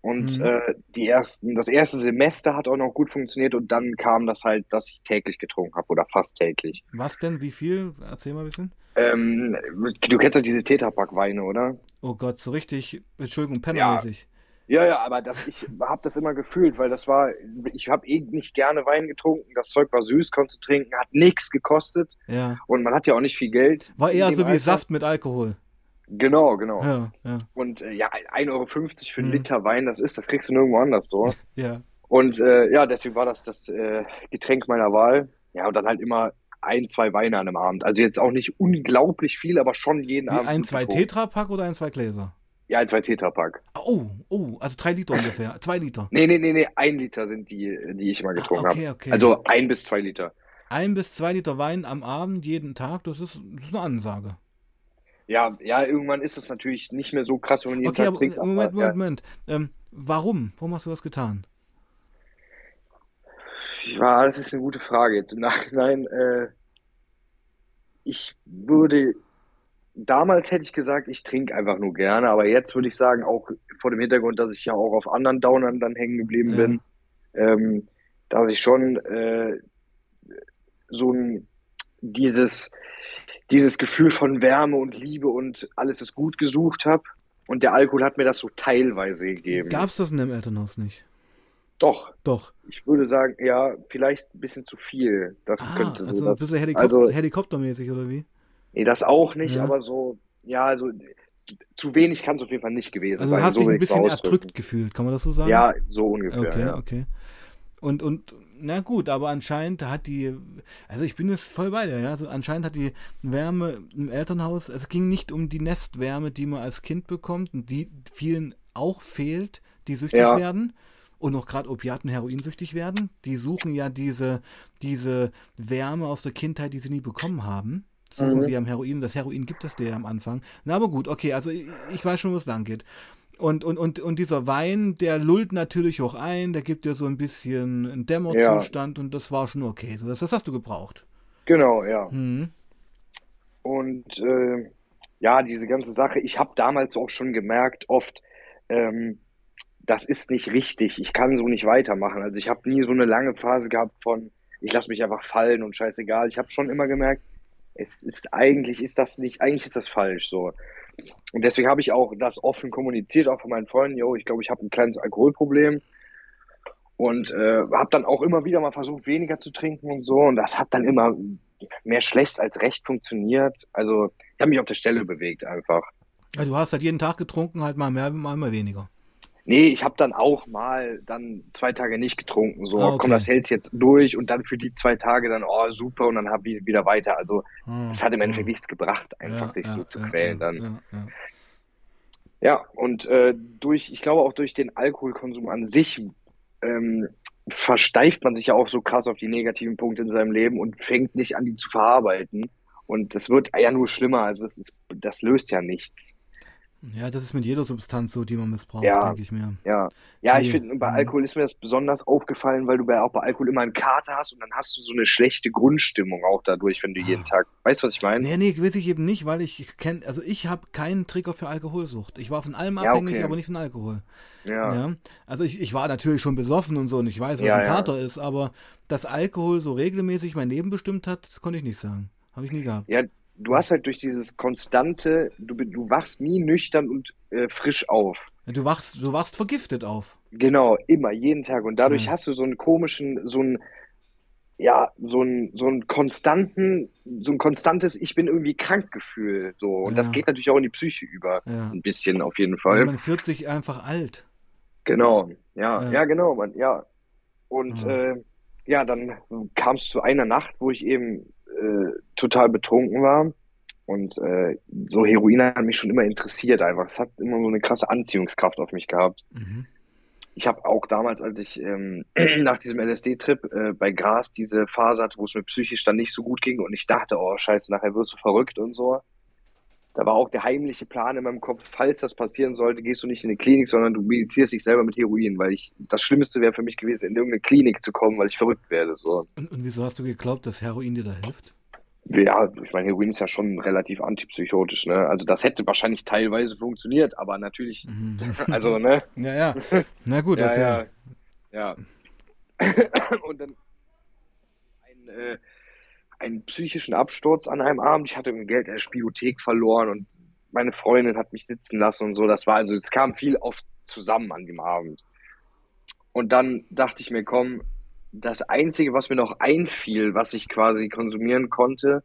und Mhm. äh, die ersten, das erste Semester hat auch noch gut funktioniert und dann kam das halt, dass ich täglich getrunken habe oder fast täglich. Was denn? Wie viel? Erzähl mal ein bisschen. Ähm, du kennst ja diese Tetrapack-Weine, oder? Oh Gott, so richtig, Entschuldigung, pennermäßig. Ja, ja, aber das, ich habe das immer gefühlt, weil das war, ich habe eh nicht gerne Wein getrunken. Das Zeug war süß, konntest du trinken, hat nichts gekostet Ja. und man hat ja auch nicht viel Geld. War eher so wie Alter. Saft mit Alkohol. Genau, genau. Ja, ja, Und äh, ja, 1,50 Euro für einen Mhm. Liter Wein, das ist, das kriegst du nirgendwo anders so. ja. Und äh, ja, deswegen war das das äh, Getränk meiner Wahl. Ja, und dann halt immer ein, zwei Weine an einem Abend. Also jetzt auch nicht unglaublich viel, aber schon jeden Wie Abend. ein, zwei. Tetrapack oder ein, zwei Gläser? Ja, ein, zwei Tetrapack. Oh, oh, also drei Liter ungefähr. Zwei Liter. Nee, nee, nee, nee, ein Liter sind die, die ich immer getrunken Ah, okay, habe. okay. Also ein bis zwei Liter. Ein bis zwei Liter Wein am Abend, jeden Tag, das ist, das ist eine Ansage. Ja, ja, irgendwann ist es natürlich nicht mehr so krass, wenn man jeden Okay, Tag aber trinkt. Moment, Moment, Moment. Ähm, warum? Warum hast du das getan? Ja, das ist eine gute Frage jetzt im Nachhinein. Äh, ich würde, damals hätte ich gesagt, ich trinke einfach nur gerne, aber jetzt würde ich sagen, auch vor dem Hintergrund, dass ich ja auch auf anderen Downern dann hängen geblieben Ja. bin, ähm, dass ich schon äh, so ein, dieses, dieses Gefühl von Wärme und Liebe und alles ist gut gesucht habe. Und der Alkohol hat mir das so teilweise gegeben. Gab's das in deinem Elternhaus nicht? Doch, Doch. ich würde sagen, ja, vielleicht ein bisschen zu viel. Das Ah, könnte so also ein bisschen Helikop also, helikoptermäßig, oder wie? nee, das auch nicht, Ja. aber so, ja, also zu wenig kann es auf jeden Fall nicht gewesen Also sein. hast so dich ein bisschen erdrückt gefühlt, kann man das so sagen? Ja, so ungefähr, Okay, ja. okay. Und, und, na gut, aber anscheinend hat die, also ich bin jetzt voll bei dir, ja, also anscheinend hat die Wärme im Elternhaus, es ging nicht um die Nestwärme, die man als Kind bekommt und die vielen auch fehlt, die süchtig Ja. werden und auch gerade Opiaten heroinsüchtig werden. Die suchen ja diese, diese Wärme aus der Kindheit, die sie nie bekommen haben. Suchen Mhm. sie am Heroin. Das Heroin gibt es dir ja am Anfang. Na, aber gut, okay, also ich, ich weiß schon, wo es lang geht. Und, und, und, und dieser Wein, der lullt natürlich auch ein, der gibt dir so ein bisschen einen Dämmerzustand und das war schon okay. So, das, das hast du gebraucht. Genau, ja. Mhm. Und äh, ja, diese ganze Sache, ich habe damals auch schon gemerkt, oft, ähm, das ist nicht richtig. Ich kann so nicht weitermachen. Also ich habe nie so eine lange Phase gehabt von, ich lasse mich einfach fallen und scheißegal. Ich habe schon immer gemerkt, es ist eigentlich ist das nicht, eigentlich ist das falsch so. Und deswegen habe ich auch das offen kommuniziert, auch von meinen Freunden, yo, ich glaube, ich habe ein kleines Alkoholproblem. Und äh, habe dann auch immer wieder mal versucht, weniger zu trinken und so. Und das hat dann immer mehr schlecht als recht funktioniert. Also ich habe mich auf der Stelle bewegt einfach. Ja, du hast halt jeden Tag getrunken, halt mal mehr, mal, mal weniger. Nee, ich habe dann auch mal dann zwei Tage nicht getrunken. So, Ah, okay. komm, das hält's jetzt durch und dann für die zwei Tage dann, oh, super, und dann hab ich wieder weiter. Also Ah, das hat im ah. Endeffekt nichts gebracht, einfach Ja, sich ja, so zu ja, quälen ja, dann. Ja, und äh, durch, ich glaube auch durch den Alkoholkonsum an sich ähm, versteift man sich ja auch so krass auf die negativen Punkte in seinem Leben und fängt nicht an, die zu verarbeiten. Und das wird ja nur schlimmer. Also das ist, das löst ja nichts. Ja, das ist mit jeder Substanz so, die man missbraucht, Ja. denke ich mir. Ja, ja, ich finde, bei. Alkohol ist mir das besonders aufgefallen, weil du bei, auch bei Alkohol immer einen Kater hast und dann hast du so eine schlechte Grundstimmung auch dadurch, wenn du jeden Tag, weißt du, was ich meine? Nee, nee, weiß ich eben nicht, weil ich kenne, also ich habe keinen Trigger für Alkoholsucht. Ich war von allem Ja, abhängig, okay. aber nicht von Alkohol. Ja, Ja. Also ich, ich war natürlich schon besoffen und so und ich weiß, was Ja, ein. Kater ist, aber dass Alkohol so regelmäßig mein Leben bestimmt hat, das konnte ich nicht sagen. Habe ich nie gehabt. ja, du hast halt durch dieses konstante, du, du wachst nie nüchtern und äh, frisch auf. Du wachst, du wachst vergiftet auf. Genau, immer, jeden Tag. Und dadurch Ja. hast du so einen komischen, so einen, ja, so einen, so einen konstanten, so ein konstantes, ich bin irgendwie krank Gefühl. So. Und das Ja. geht natürlich auch in die Psyche über. Ja. Ein bisschen auf jeden Und Fall. man fühlt sich einfach alt. Genau, ja, Ja. ja, genau, Mann, ja. Und Ja. äh, ja, dann kam es zu einer Nacht, wo ich eben äh, total betrunken war. Und äh, so Heroin hat mich schon immer interessiert einfach. Es hat immer so eine krasse Anziehungskraft auf mich gehabt. Mhm. ich habe auch damals, als ich ähm, nach diesem LSD-Trip äh, bei Gras diese Phase hatte, wo es mir psychisch dann nicht so gut ging und ich dachte, oh scheiße, nachher wirst du verrückt und so. Da war auch der heimliche Plan in meinem Kopf, falls das passieren sollte, gehst du nicht in eine Klinik, sondern du medizierst dich selber mit Heroin, weil ich das Schlimmste wäre für mich gewesen, in irgendeine Klinik zu kommen, weil ich verrückt werde. So. Und, und wieso hast du geglaubt, dass Heroin dir da hilft? Ja, ich meine, Heroin ist ja schon relativ antipsychotisch, ne? Also das hätte wahrscheinlich teilweise funktioniert, aber natürlich, Mhm. also, ne? Ja, ja. Na gut, Ja, okay. ja, ja. Und dann ein, äh, einen psychischen Absturz an einem Abend. Ich hatte irgendwie Geld in der Spiothek verloren und meine Freundin hat mich sitzen lassen und so. Das war also, es kam viel oft zusammen an dem Abend. Und dann dachte ich mir, komm, das Einzige, was mir noch einfiel, was ich quasi konsumieren konnte,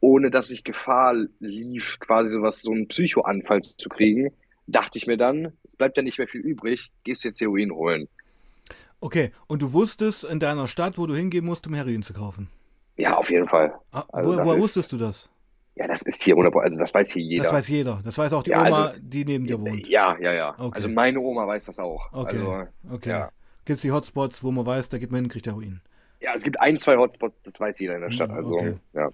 ohne dass ich Gefahr lief, quasi sowas, so einen Psychoanfall zu kriegen, dachte ich mir dann, es bleibt ja nicht mehr viel übrig, gehst jetzt Heroin holen. Okay, und du wusstest in deiner Stadt, wo du hingehen musst, um Heroin zu kaufen. Ja, auf jeden Fall. Ah, Also wo, woher ist- wusstest du das? Ja, das ist hier 100%, also das weiß hier jeder. Das weiß jeder. Das weiß auch die Ja, Oma, also- die neben dir wohnt. Ja, ja, ja. Okay. Also meine Oma weiß das auch. Okay. Also, Okay. ja. Gibt es die Hotspots, wo man weiß, da geht man hin, kriegt Heroin. ja, es gibt ein, zwei Hotspots, das weiß jeder in der Stadt. Hm, Also, okay. ja.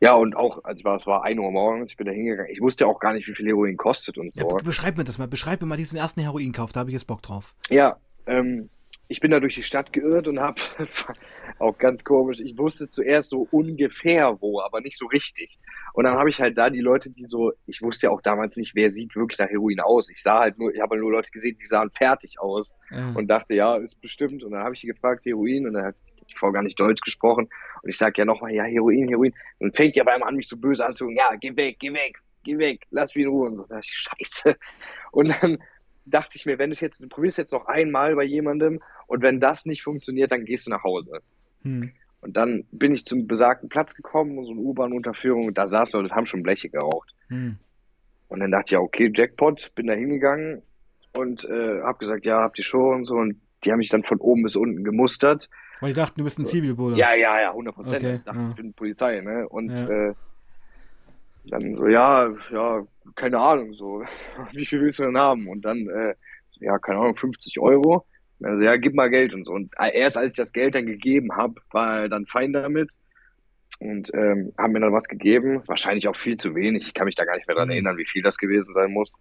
Ja, und auch, also es war, es war 1 Uhr morgens, ich bin da hingegangen. Ich wusste ja auch gar nicht, wie viel Heroin kostet und Ja, so. be- beschreib mir das mal. Beschreib mir mal diesen ersten Heroinkauf. Da habe ich jetzt Bock drauf. Ja, ähm, ich bin da durch die Stadt geirrt und habe auch ganz komisch, ich wusste zuerst so ungefähr wo, aber nicht so richtig. Und dann habe ich halt da die Leute, die so, ich wusste ja auch damals nicht, wer sieht wirklich nach Heroin aus. Ich sah halt nur, ich habe halt nur Leute gesehen, die sahen fertig aus Ja. und dachte, ja, ist bestimmt. Und dann habe ich die gefragt, Heroin, und dann hat die Frau gar nicht Deutsch gesprochen. Und ich sage ja nochmal, ja, Heroin, Heroin. Und fängt die aber einmal an, mich so böse anzugucken, ja, geh weg, geh weg, geh weg, lass mich in Ruhe. Und so, da ich, scheiße. Und dann dachte ich mir, wenn du jetzt, du probierst jetzt noch einmal bei jemandem und wenn das nicht funktioniert, dann gehst du nach Hause. Hm. Und dann bin ich zum besagten Platz gekommen, so eine U-Bahn-Unterführung, und da saßen Leute, haben schon Bleche geraucht. Hm. Und dann dachte ich, ja, okay, Jackpot, bin da hingegangen und äh, hab gesagt, ja, habt ihr schon und so. Und die haben mich dann von oben bis unten gemustert. Weil die dachten, du bist ein Zivilbruder. Ja, ja, ja, 100 Prozent. Okay, ich dachte, ja. ich bin Polizei, ne? Und Ja. äh, dann so, ja, ja, keine Ahnung, so, wie viel willst du denn haben? Und dann, äh, ja, keine Ahnung, 50 Euro. Also, ja, gib mal Geld und so. Und erst als ich das Geld dann gegeben habe, war er dann fein damit und ähm, haben mir dann was gegeben. Wahrscheinlich auch viel zu wenig. Ich kann mich da gar nicht mehr dran Mhm. erinnern, wie viel das gewesen sein muss.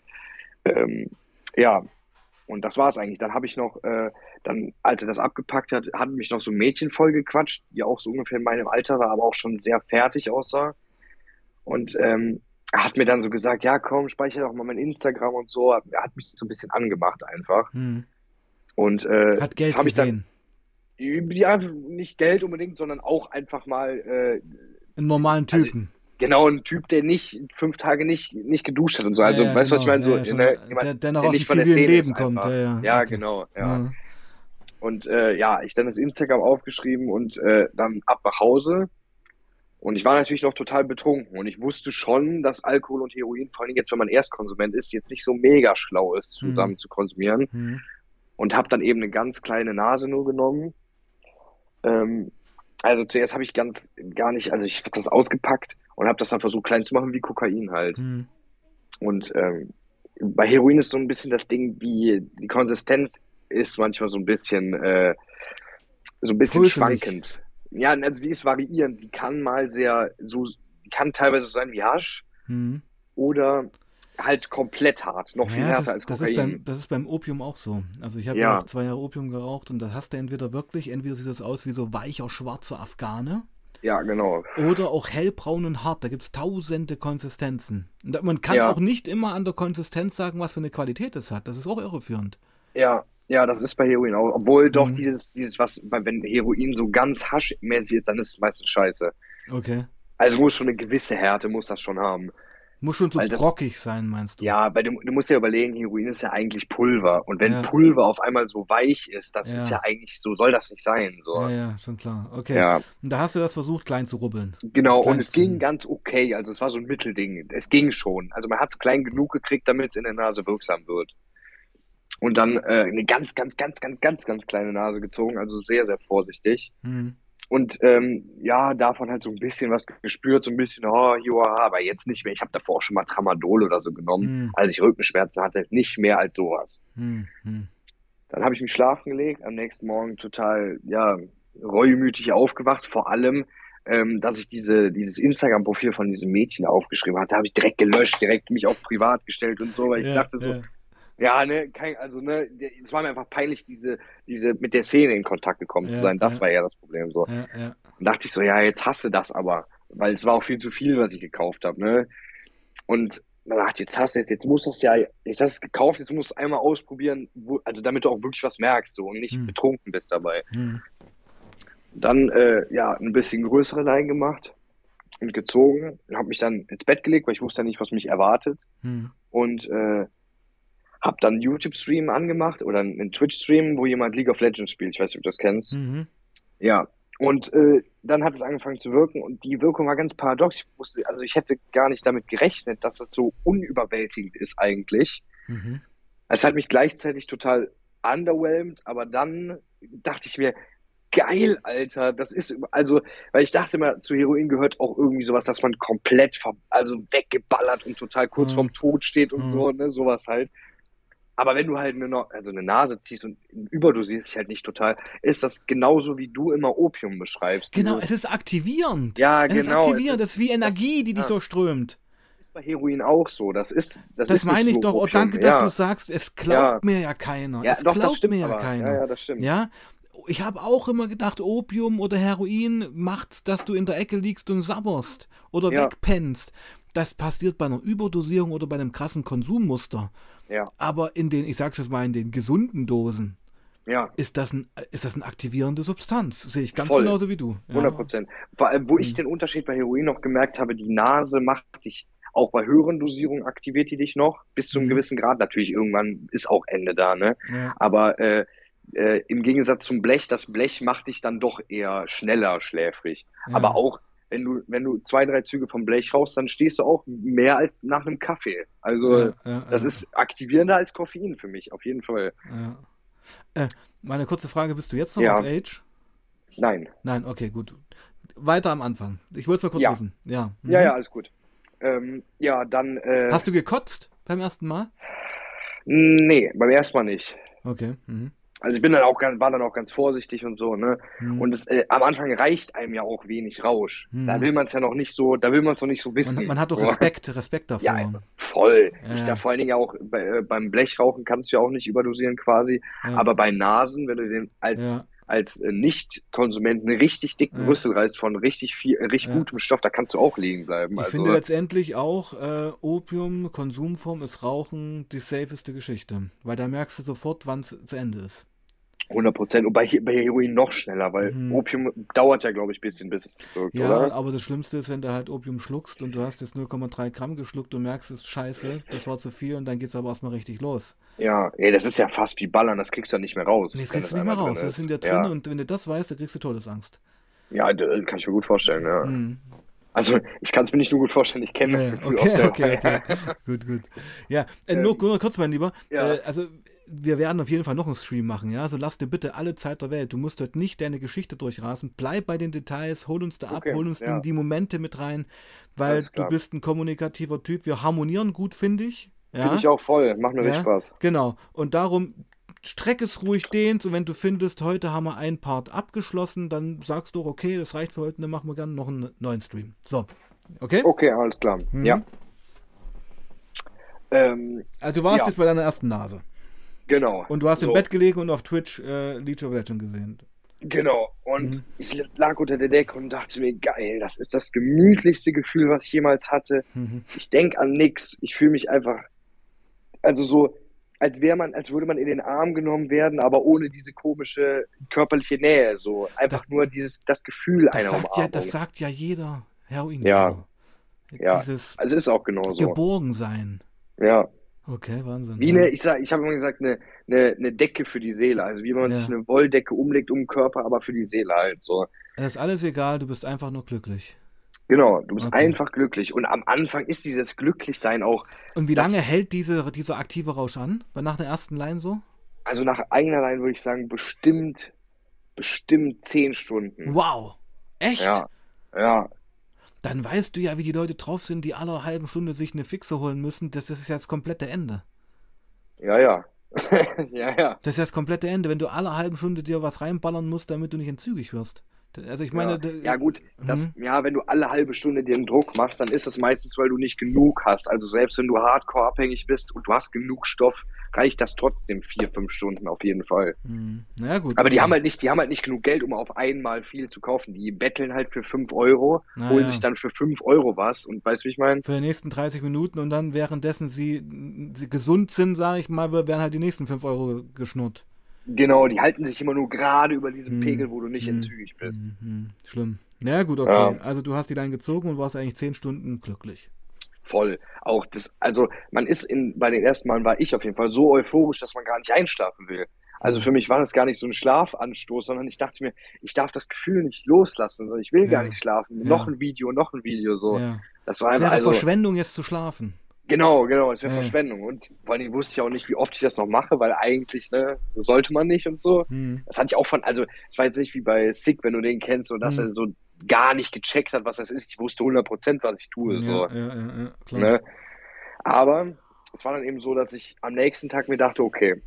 Ähm, ja, und das war es eigentlich. Dann habe ich noch, äh, dann, als er das abgepackt hat, hat mich noch so ein Mädchen voll gequatscht, die auch so ungefähr in meinem Alter war, aber auch schon sehr fertig aussah. Und ähm, er hat mir dann so gesagt, ja komm, speichere doch mal mein Instagram und so. Er hat mich so ein bisschen angemacht einfach. Hm. Und äh, Hat Geld habe ich dann, gesehen. ja, nicht Geld unbedingt, sondern auch einfach mal äh, Einen normalen Also, Typen. genau ein Typ, der nicht fünf Tage nicht, nicht geduscht hat und so. Also, Ja, ja, weißt du, was ich genau. meine? So, Ja, schon, ne, jemand, der, der noch der nicht von der Szene Leben kommt. Ja, okay. genau. Ja. Ja. Und äh, ja, ich dann das Instagram aufgeschrieben und äh, dann ab nach Hause. Und ich war natürlich noch total betrunken und ich wusste schon, dass Alkohol und Heroin, vor allem jetzt, wenn man Erstkonsument ist, jetzt nicht so mega schlau ist, Mhm. zusammen zu konsumieren. Hm. Und habe dann eben eine ganz kleine Nase nur genommen. Ähm, also zuerst habe ich ganz gar nicht, also ich habe das ausgepackt und habe das dann versucht klein zu machen wie Kokain halt. Hm. Und ähm, bei Heroin ist so ein bisschen das Ding, wie die Konsistenz ist manchmal so ein bisschen, äh, so ein bisschen Bröselig. schwankend. Ja, also die ist variierend. Die kann mal sehr, so, kann teilweise so sein wie Hasch Hm. oder halt komplett hart, noch viel Ja, härter das, als das, ist Kokain. beim, das ist beim Opium auch so. Also ich habe ja. Auch zwei Jahre Opium geraucht und da hast du entweder wirklich, entweder sieht das aus wie so weicher schwarzer Afghane Ja, genau. oder auch hellbraun und hart. Da gibt es tausende Konsistenzen. Und man kann Ja. auch nicht immer an der Konsistenz sagen, was für eine Qualität es hat. Das ist auch irreführend. Ja, ja, das ist bei Heroin auch. Obwohl doch Mhm. dieses, dieses, was, wenn Heroin so ganz haschmäßig ist, dann ist es meistens scheiße. Okay. Also muss schon eine gewisse Härte, muss das schon haben. Muss schon so Weil das- brockig sein, meinst du? Ja, weil du, du musst ja überlegen, Heroin ist ja eigentlich Pulver. Und wenn Ja. Pulver auf einmal so weich ist, das Ja. ist ja eigentlich, so soll das nicht sein. So. Ja, ja, schon klar. Okay. Ja, Und da hast du das versucht, klein zu rubbeln. genau. Klein Und es ging ganz okay. Also es war so ein Mittelding. Es ging schon. Also man hat es klein genug gekriegt, damit es in der Nase wirksam wird. Und dann äh, eine ganz, ganz, ganz, ganz, ganz, ganz kleine Nase gezogen. Also sehr, sehr vorsichtig. Hm. Und ähm, ja, davon halt so ein bisschen was gespürt, so ein bisschen, oh, joa, aber jetzt nicht mehr. Ich habe davor auch schon mal Tramadol oder so genommen, Hm. als ich Rückenschmerzen hatte. Nicht mehr als sowas. Hm. Hm. Dann habe ich mich schlafen gelegt, am nächsten Morgen total, ja, reumütig aufgewacht, vor allem, ähm, dass ich diese, dieses Instagram-Profil von diesem Mädchen aufgeschrieben hatte, habe ich direkt gelöscht, direkt mich auf privat gestellt und so, weil ich Ja, dachte so, ja. Ja, ne, kein, also ne, es war mir einfach peinlich, diese, diese mit der Szene in Kontakt gekommen zu Ja, sein. Das ja. war eher das Problem so. Ja, ja. Und dachte ich so, ja, jetzt hasse das aber, weil es war auch viel zu viel, was ich gekauft habe, ne? Und dann dachte ich, jetzt hast du jetzt, jetzt musst du es ja, jetzt hast du es gekauft, jetzt musst du einmal ausprobieren, wo, also damit du auch wirklich was merkst so und nicht Hm. betrunken bist dabei. Hm. Dann äh, ja, ein bisschen größere Leine gemacht und gezogen und habe mich dann ins Bett gelegt, weil ich wusste ja nicht, was mich erwartet Hm. und äh, habe dann einen YouTube-Stream angemacht oder einen Twitch-Stream, wo jemand League of Legends spielt. Ich weiß nicht, ob du das kennst. Mhm. Ja, und äh, dann hat es angefangen zu wirken und die Wirkung war ganz paradox. Ich wusste, also ich hätte gar nicht damit gerechnet, dass das so unüberwältigend ist eigentlich. Mhm. Es hat mich gleichzeitig total underwhelmed, aber dann dachte ich mir, geil, Alter, das ist, also, weil ich dachte immer, zu Heroin gehört auch irgendwie sowas, dass man komplett, also weggeballert und total kurz Mhm. vorm Tod steht und Mhm. so, ne, sowas halt. Aber wenn du halt eine, also eine Nase ziehst und überdosierst dich halt nicht total, ist das genauso wie du immer Opium beschreibst. Genau, Dieses- es ist aktivierend. Ja, es genau, Ist es aktivierend, ist- das ist wie Energie, die dich ja. so strömt. ist bei Heroin auch so. Das ist, das, Das ist meine ich doch. Oh, danke, dass ja. du sagst, es glaubt Ja. mir ja keiner. Ja, es doch, glaubt das stimmt mir ja aber. keiner. Ja, ja, das stimmt. Ja, ich habe auch immer gedacht, Opium oder Heroin macht, dass du in der Ecke liegst und sabberst oder Ja. wegpennst. Das passiert bei einer Überdosierung oder bei einem krassen Konsummuster. Ja, Aber in den, ich sag's jetzt mal, in den gesunden Dosen ja. ist das, ein, ist das eine aktivierende Substanz. Sehe ich ganz Voll. genauso wie du. Ja. 100 Prozent. Vor allem, wo ich Mhm. den Unterschied bei Heroin noch gemerkt habe, die Nase macht dich, auch bei höheren Dosierungen aktiviert die dich noch, bis zu einem Mhm. gewissen Grad. Natürlich, irgendwann ist auch Ende da, ne? Ja. Aber äh, äh, im Gegensatz zum Blech, das Blech macht dich dann doch eher schneller schläfrig. Ja. Aber auch, wenn du, wenn du zwei, drei Züge vom Blech raus, dann stehst du auch mehr als nach einem Kaffee. Also, Ja, ja, das ja. ist aktivierender als Koffein für mich, auf jeden Fall. Äh, meine kurze Frage, bist du jetzt noch auf Age? Nein. Nein, okay, gut. Weiter am Anfang. Ich wollte es nur kurz Ja. wissen. Ja. Mhm. Ja, ja, alles gut. Ähm, ja, dann. Äh, Hast du gekotzt beim ersten Mal? Nee, beim ersten Mal nicht. Okay. Mhm. Also ich bin dann auch ganz, war dann auch ganz vorsichtig und so, ne? Mhm. Und es, äh, am Anfang reicht einem ja auch wenig Rausch. Mhm. Da will man es ja noch nicht so, da will man es noch nicht so wissen. man, man hat doch. Respekt, Respekt davor. Ja, voll. Ja, Ich da vor allen Dingen auch bei, äh, beim Blechrauchen kannst du ja auch nicht überdosieren quasi. Ja. Aber bei Nasen, wenn du den als, Ja. als äh, Nicht-Konsument einen richtig dicken Ja. Rüssel reißt von richtig viel, äh, richtig Ja. gutem Stoff, da kannst du auch liegen bleiben. Ich Also, finde letztendlich auch, äh, Opium, Konsumform ist Rauchen die safeste Geschichte. Weil da merkst du sofort, wann es zu Ende ist. 100 Prozent. Und bei, bei Heroin noch schneller, weil Mhm. Opium dauert ja, glaube ich, ein bisschen, bis es wirkt, Ja, oder? aber das Schlimmste ist, wenn du halt Opium schluckst und du hast jetzt 0,3 Gramm geschluckt und merkst, es ist scheiße, das war zu viel und dann geht's aber erstmal richtig los. Ja, ey, das ist ja fast wie Ballern, das kriegst du ja nicht mehr raus, Nee, das kriegst es du nicht mehr raus. Das ist in dir drin Ja, und wenn du das weißt, dann kriegst du Todesangst. ja, kann ich mir gut vorstellen, ja. Mhm. Also, ich kann es mir nicht nur gut vorstellen, ich kenne Ja, das Gefühl okay, auch okay, okay. gut, gut. Ja, äh, nur, nur kurz, mein Lieber. Ja. Äh, also, wir werden auf jeden Fall noch einen Stream machen, ja? Also lass dir bitte alle Zeit der Welt. Du musst dort nicht deine Geschichte durchrasen. Bleib bei den Details, hol uns da ab, Okay, hol uns ja. die, Momente mit rein, weil du bist ein kommunikativer Typ. Wir harmonieren gut, finde ich. Ja? Finde ich auch voll, macht mir Ja, richtig Spaß. Genau. Und darum streck es ruhig dehnt. Und wenn du findest, heute haben wir einen Part abgeschlossen, dann sagst du, okay, das reicht für heute, dann machen wir gerne noch einen neuen Stream. So. Okay? Okay, alles klar. Mhm. Ja. Ähm, Also du warst Ja. jetzt bei deiner ersten Nase. genau. Und du hast im So. Bett gelegen und auf Twitch äh, League of Legends gesehen. Genau. Und Mhm. ich lag unter der Decke und dachte mir, geil, das ist das gemütlichste Gefühl, was ich jemals hatte. Mhm. Ich denke an nichts. Ich fühle mich einfach, also so, als wäre man, als würde man in den Arm genommen werden, aber ohne diese komische körperliche Nähe. So einfach Das- nur dieses, das Gefühl Das einer sagt, ja, das sagt ja jeder Heroin. Ja. Ja. Dieses also es ist auch genauso. Geborgensein. Ja. Okay, Wahnsinn. Wie eine, ich sag, ich habe immer gesagt, eine, eine, eine Decke für die Seele. Also wie man Ja. sich eine Wolldecke umlegt um den Körper, aber für die Seele halt so. Es ist alles egal, du bist einfach nur glücklich. Genau, du bist Okay. einfach glücklich. Und am Anfang ist dieses Glücklichsein auch, Und wie lange hält diese, dieser aktive Rausch an? Nach der ersten Line so? also nach eigener Line würde ich sagen, bestimmt, bestimmt zehn Stunden. Wow. Echt? Ja, ja, Dann weißt du ja, wie die Leute drauf sind, die alle halben Stunde sich eine Fixe holen müssen. Das ist ja das komplette Ende. ja, ja. ja, ja. Das ist ja das komplette Ende, wenn du alle halben Stunde dir was reinballern musst, damit du nicht entzügig wirst. Also ich meine. Ja, ja gut, das, mhm. ja, wenn du alle halbe Stunde dir einen Druck machst, dann ist das meistens, weil du nicht genug hast. Also selbst wenn du hardcore abhängig bist und du hast genug Stoff, reicht das trotzdem vier, fünf Stunden auf jeden Fall. Mhm. Ja, gut. Aber okay. die haben halt nicht, die haben halt nicht genug Geld, um auf einmal viel zu kaufen. Die betteln halt für fünf Euro, Na, holen ja. sich dann für fünf Euro was und weißt du, wie ich meine? Für die nächsten 30 Minuten und dann währenddessen sie, sie gesund sind, sage ich mal, werden halt die nächsten fünf Euro geschnurrt. Genau, die halten sich immer nur gerade über diesem hm. Pegel, wo du nicht hm. entzügig bist. Hm, hm. Schlimm. Na ja, gut, okay. Ja. Also du hast die dann gezogen und warst eigentlich zehn Stunden glücklich. Voll. Auch das, also man ist in, bei den ersten Malen war ich auf jeden Fall so euphorisch, dass man gar nicht einschlafen will. Also für mich war das gar nicht so ein Schlafanstoß, sondern ich dachte mir, ich darf das Gefühl nicht loslassen. Ich will ja. gar nicht schlafen. Ja. Noch ein Video, noch ein Video, so. Ja. Das war einfach. Also, Verschwendung, jetzt zu schlafen. Genau, genau, es wäre ja. Verschwendung. Und vor allem wusste ich auch nicht, wie oft ich das noch mache, weil eigentlich, ne, sollte man nicht und so. Hm. Das hatte ich auch von, also es war jetzt nicht wie bei Sick, wenn du den kennst, so dass hm. er so gar nicht gecheckt hat, was das ist. Ich wusste 100%, was ich tue. Ja, so. ja, ja, klar. Ne? Aber es war dann eben so, dass ich am nächsten Tag mir dachte, okay,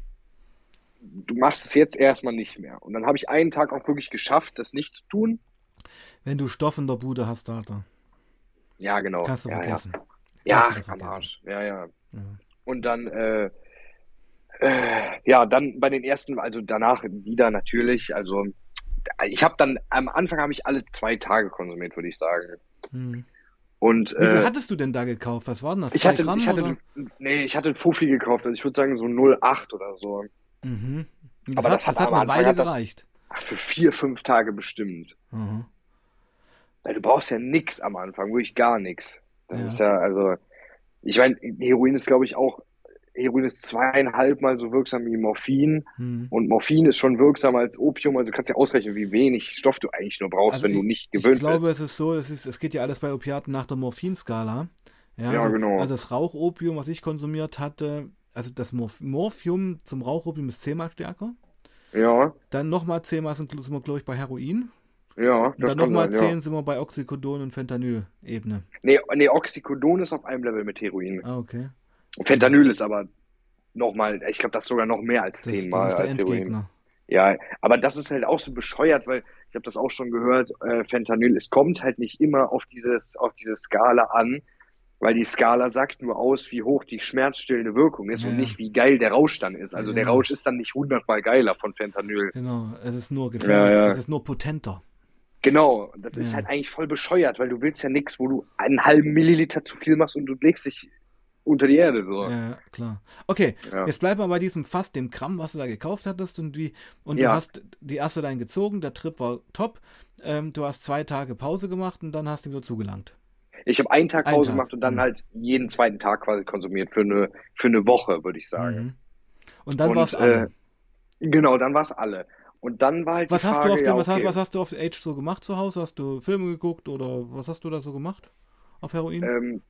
du machst es jetzt erstmal nicht mehr. Und dann habe ich einen Tag auch wirklich geschafft, das nicht zu tun. Wenn du Stoff in der Bude hast, Alter. Ja, genau. Kannst du vergessen. Ja. Ja, am Arsch. Ja, ja, ja. Und dann, äh, äh, ja, dann bei den ersten, also danach wieder natürlich, also ich habe dann, am Anfang habe ich alle zwei Tage konsumiert, würde ich sagen. Hm. Und, Wie viel äh, hattest du denn da gekauft? Was war denn das? Ich hatte, Gramm, ich hatte, nee, ich hatte Fuffi gekauft, also ich würde sagen so 0,8 oder so. Mhm. Das Aber hat, das hat, das hat eine Weile gereicht. Das, ach, für vier, fünf Tage bestimmt. Mhm. Weil du brauchst ja nichts am Anfang, wirklich gar nichts. Das ja. ist ja, also, ich meine, Heroin ist, glaube ich, auch, Heroin ist zweieinhalb Mal so wirksam wie Morphin. Hm. Und Morphin ist schon wirksamer als Opium. Also kannst du ja ausrechnen, wie wenig Stoff du eigentlich nur brauchst, also wenn ich, du nicht gewöhnt bist. Ich glaube, bist. es ist so, es, ist, es geht ja alles bei Opiaten nach der Morphinskala. Ja, ja also, genau. Also das Rauchopium, was ich konsumiert hatte, also das Morph Morphium zum Rauchopium ist zehnmal stärker. Ja. Dann nochmal zehnmal sind, sind wir, glaube ich, bei Heroin. Ja, und dann nochmal 10 ja. sind wir bei Oxycodon und Fentanyl-Ebene. Nee, nee, Oxycodon ist auf einem Level mit Heroin. Ah, okay. Fentanyl ist aber nochmal, ich glaube, das ist sogar noch mehr als zehnmal. Das ist der Endgegner. Ja, aber das ist halt auch so bescheuert, weil ich habe das auch schon gehört, äh, Fentanyl, es kommt halt nicht immer auf dieses, auf diese Skala an, weil die Skala sagt nur aus, wie hoch die schmerzstillende Wirkung ist ja. und nicht, wie geil der Rausch dann ist. Also ja, der Rausch ist dann nicht hundertmal geiler von Fentanyl. Genau, es ist nur gefährlich, ja, es ist nur potenter. Genau, das ist halt eigentlich voll bescheuert, weil du willst ja nichts, wo du einen halben Milliliter zu viel machst und du legst dich unter die Erde. So. Ja, klar. Okay, ja. jetzt bleiben wir bei diesem Fass, dem Gramm, was du da gekauft hattest und wie und ja. du hast die erste Line gezogen, der Trip war top. Ähm, du hast zwei Tage Pause gemacht und dann hast du wieder zugelangt. Ich habe einen Tag Pause Tag. gemacht und dann mhm. halt jeden zweiten Tag quasi konsumiert für eine, für eine Woche, würde ich sagen. Mhm. Und dann war es alle. Äh, genau, dann war es alle. Und dann war halt was die hast Frage, du auf dem, ja, okay. was, was, hast du auf Age so gemacht zu Hause? Hast du Filme geguckt oder was hast du da so gemacht auf Heroin? Ähm,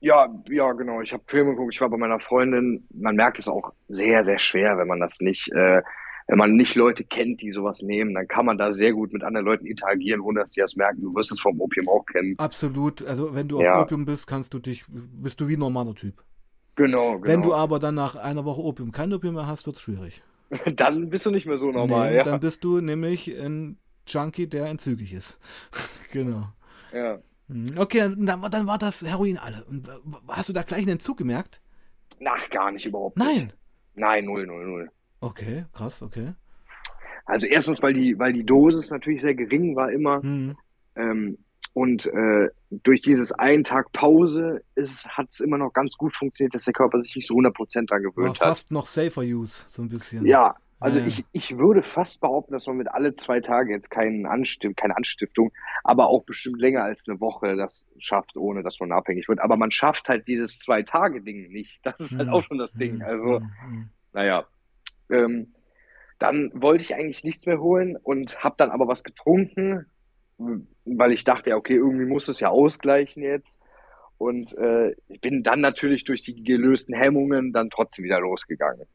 ja, ja, genau. Ich habe Filme geguckt. Ich war bei meiner Freundin. Man merkt es auch sehr, sehr schwer, wenn man das nicht, äh, wenn man nicht Leute kennt, die sowas nehmen. Dann kann man da sehr gut mit anderen Leuten interagieren, ohne dass sie das merken. Du wirst es vom Opium auch kennen. Absolut. Also wenn du ja. auf Opium bist, kannst du dich, bist du wie ein normaler Typ. Genau, genau. Wenn du aber dann nach einer Woche Opium kein Opium mehr hast, wird es schwierig. Dann bist du nicht mehr so normal, nee, ja. Dann bist du nämlich ein Junkie, der entzügig ist. genau. Ja. Mhm. Okay, dann, dann war das Heroin alle. Und hast du da gleich einen Entzug gemerkt? Ach, gar nicht überhaupt. Nicht. Nein. Nein, null, null, null. Okay, krass, okay. Also erstens, weil die, weil die Dosis natürlich sehr gering war immer. Mhm. Ähm, und äh, durch dieses einen Tag Pause hat es immer noch ganz gut funktioniert, dass der Körper sich nicht so 100% daran gewöhnt War hat. Fast noch safer use, so ein bisschen. Ja, also ja. Ich, ich würde fast behaupten, dass man mit alle zwei Tage jetzt keinen Anstift, keine Anstiftung, aber auch bestimmt länger als eine Woche das schafft, ohne dass man abhängig wird. Aber man schafft halt dieses Zwei-Tage-Ding nicht. Das ist halt mhm. auch schon das Ding. Also, mhm. naja. Ähm, dann wollte ich eigentlich nichts mehr holen und habe dann aber was getrunken, weil ich dachte, ja, okay, irgendwie muss es ja ausgleichen jetzt. Und äh, ich bin dann natürlich durch die gelösten Hemmungen dann trotzdem wieder losgegangen.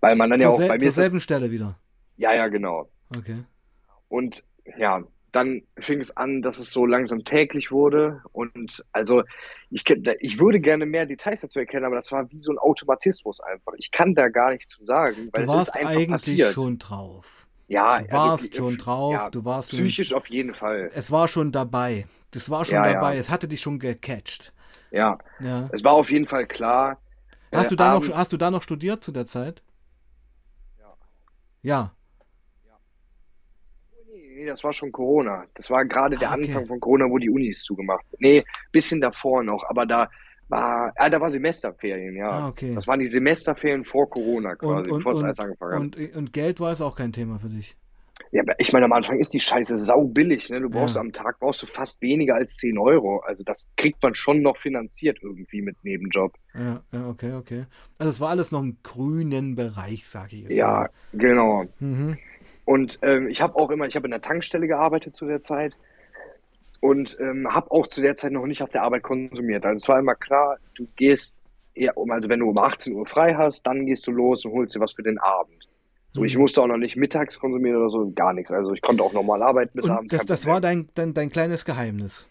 Weil man dann zur ja auch bei mir. Zur selben Stelle wieder. Ja, ja, genau. Okay. Und ja, dann fing es an, dass es so langsam täglich wurde. Und also ich, ich würde gerne mehr Details dazu erkennen, aber das war wie so ein Automatismus einfach. Ich kann da gar nichts zu sagen, weil du warst es ist einfach eigentlich passiert. schon drauf. Ja, du warst also, schon drauf, ja, du warst psychisch schon, auf jeden Fall. Es war schon dabei. Das war schon ja, dabei. Ja. Es hatte dich schon gecatcht. Ja. ja. Es war auf jeden Fall klar. Hast, äh, du da noch, hast du da noch studiert zu der Zeit? Ja. Ja. Nee, das war schon Corona. Das war gerade der ah, okay. Anfang von Corona, wo die Unis zugemacht. Nee, bisschen davor noch, aber da war, ah, da war Semesterferien, ja. Ah, okay. Das waren die Semesterferien vor Corona quasi, und, und, es alles angefangen hat. Und, und Geld war es auch kein Thema für dich? Ja, ich meine, am Anfang ist die Scheiße sau billig. Ne? Du brauchst ja. am Tag brauchst du fast weniger als 10 Euro. Also das kriegt man schon noch finanziert irgendwie mit Nebenjob. Ja, ja okay, okay. Also es war alles noch im grünen Bereich, sage ich jetzt. Ja, mal. genau. Mhm. Und ähm, ich habe auch immer, ich habe in der Tankstelle gearbeitet zu der Zeit und ähm, habe auch zu der Zeit noch nicht auf der Arbeit konsumiert. Also es war immer klar, du gehst eher um, also wenn du um 18 Uhr frei hast, dann gehst du los und holst dir was für den Abend. So, ich mhm. musste auch noch nicht mittags konsumieren oder so, gar nichts. Also ich konnte auch normal arbeiten bis und abends. Das, das war dein, dein, dein kleines Geheimnis.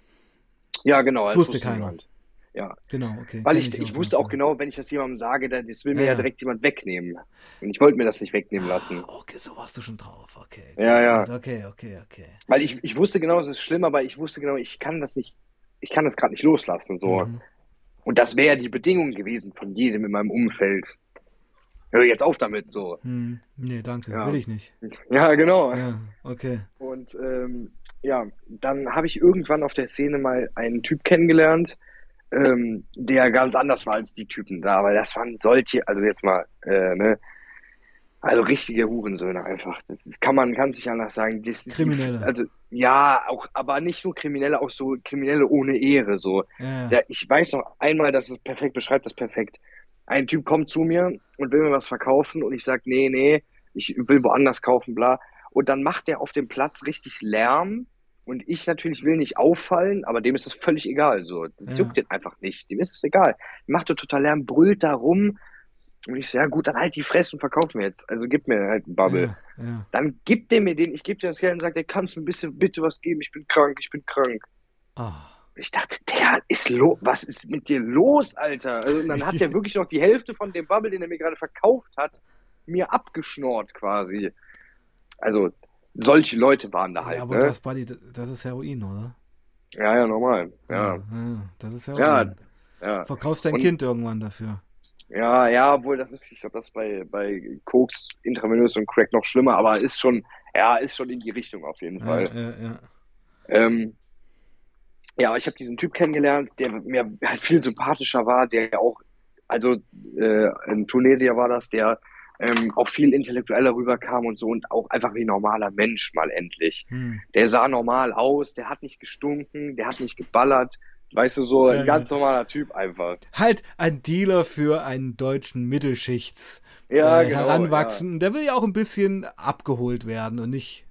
Ja, genau. Das wusste keiner. Niemand. Ja. Genau, okay. Weil ich, ich, ich wusste auch genau, wenn ich das jemandem sage, das will mir ja, ja direkt jemand wegnehmen. Und ich wollte mir das nicht wegnehmen lassen. Ah, okay, so warst du schon drauf, okay. Ja, ja. Okay, okay, okay. Weil ich, ich wusste genau, es ist schlimm, aber ich wusste genau, ich kann das nicht, ich kann das gerade nicht loslassen und so. Mhm. Und das wäre die Bedingung gewesen von jedem in meinem Umfeld. Hör jetzt auf damit, so. Hm, nee, danke, ja. will ich nicht. Ja, genau. Ja, okay. Und ähm, ja, dann habe ich irgendwann auf der Szene mal einen Typ kennengelernt, ähm, der ganz anders war als die Typen da, weil das waren solche, also jetzt mal, äh, ne, also richtige Hurensöhne einfach. Das kann man kann sich anders sagen. Das, Kriminelle. Also ja, auch, aber nicht nur Kriminelle, auch so Kriminelle ohne Ehre. So. Ja. Der, ich weiß noch einmal, dass es perfekt beschreibt das perfekt. Ein Typ kommt zu mir und will mir was verkaufen und ich sage, nee, nee, ich will woanders kaufen, bla. Und dann macht er auf dem Platz richtig Lärm und ich natürlich will nicht auffallen, aber dem ist das völlig egal. So, das ja. juckt den einfach nicht. Dem ist es egal. Macht er total Lärm, brüllt da rum. Und ich so, ja gut, dann halt die Fresse und verkauf mir jetzt. Also gib mir halt einen Bubble. Ja, ja. Dann gibt der mir den, ich gebe dir das Geld und sagt, der kannst mir ein bisschen bitte was geben, ich bin krank, ich bin krank. Oh. Ich dachte, der ist los, was ist mit dir los, Alter? Also, und dann hat er wirklich noch die Hälfte von dem Bubble, den er mir gerade verkauft hat, mir abgeschnort quasi. Also, solche Leute waren da halt. Ja, aber ne? das, Buddy, das ist Heroin, oder? Ja, ja, normal. Ja, ja, ja das ist Heroin. Ja, ja. Verkaufst dein Und, Kind irgendwann dafür. Ja, ja, obwohl das ist, ich glaube, das ist bei, bei Koks, Intravenös und Crack noch schlimmer, aber ist schon, ja, ist schon in die Richtung auf jeden Fall. Ja, ja, ähm, ja, ich habe diesen Typ kennengelernt, der mir halt viel sympathischer war, der auch, also äh, ein Tunesier war das, der ähm, auch viel intellektueller rüberkam und so und auch einfach wie ein normaler Mensch mal endlich. Hm. Der sah normal aus, der hat nicht gestunken, der hat nicht geballert. Weißt du, so ein ja, ganz normaler Typ einfach. Halt ein Dealer für einen deutschen Mittelschichts ja, äh, genau, Heranwachsen. Ja. Der will ja auch ein bisschen abgeholt werden und nicht.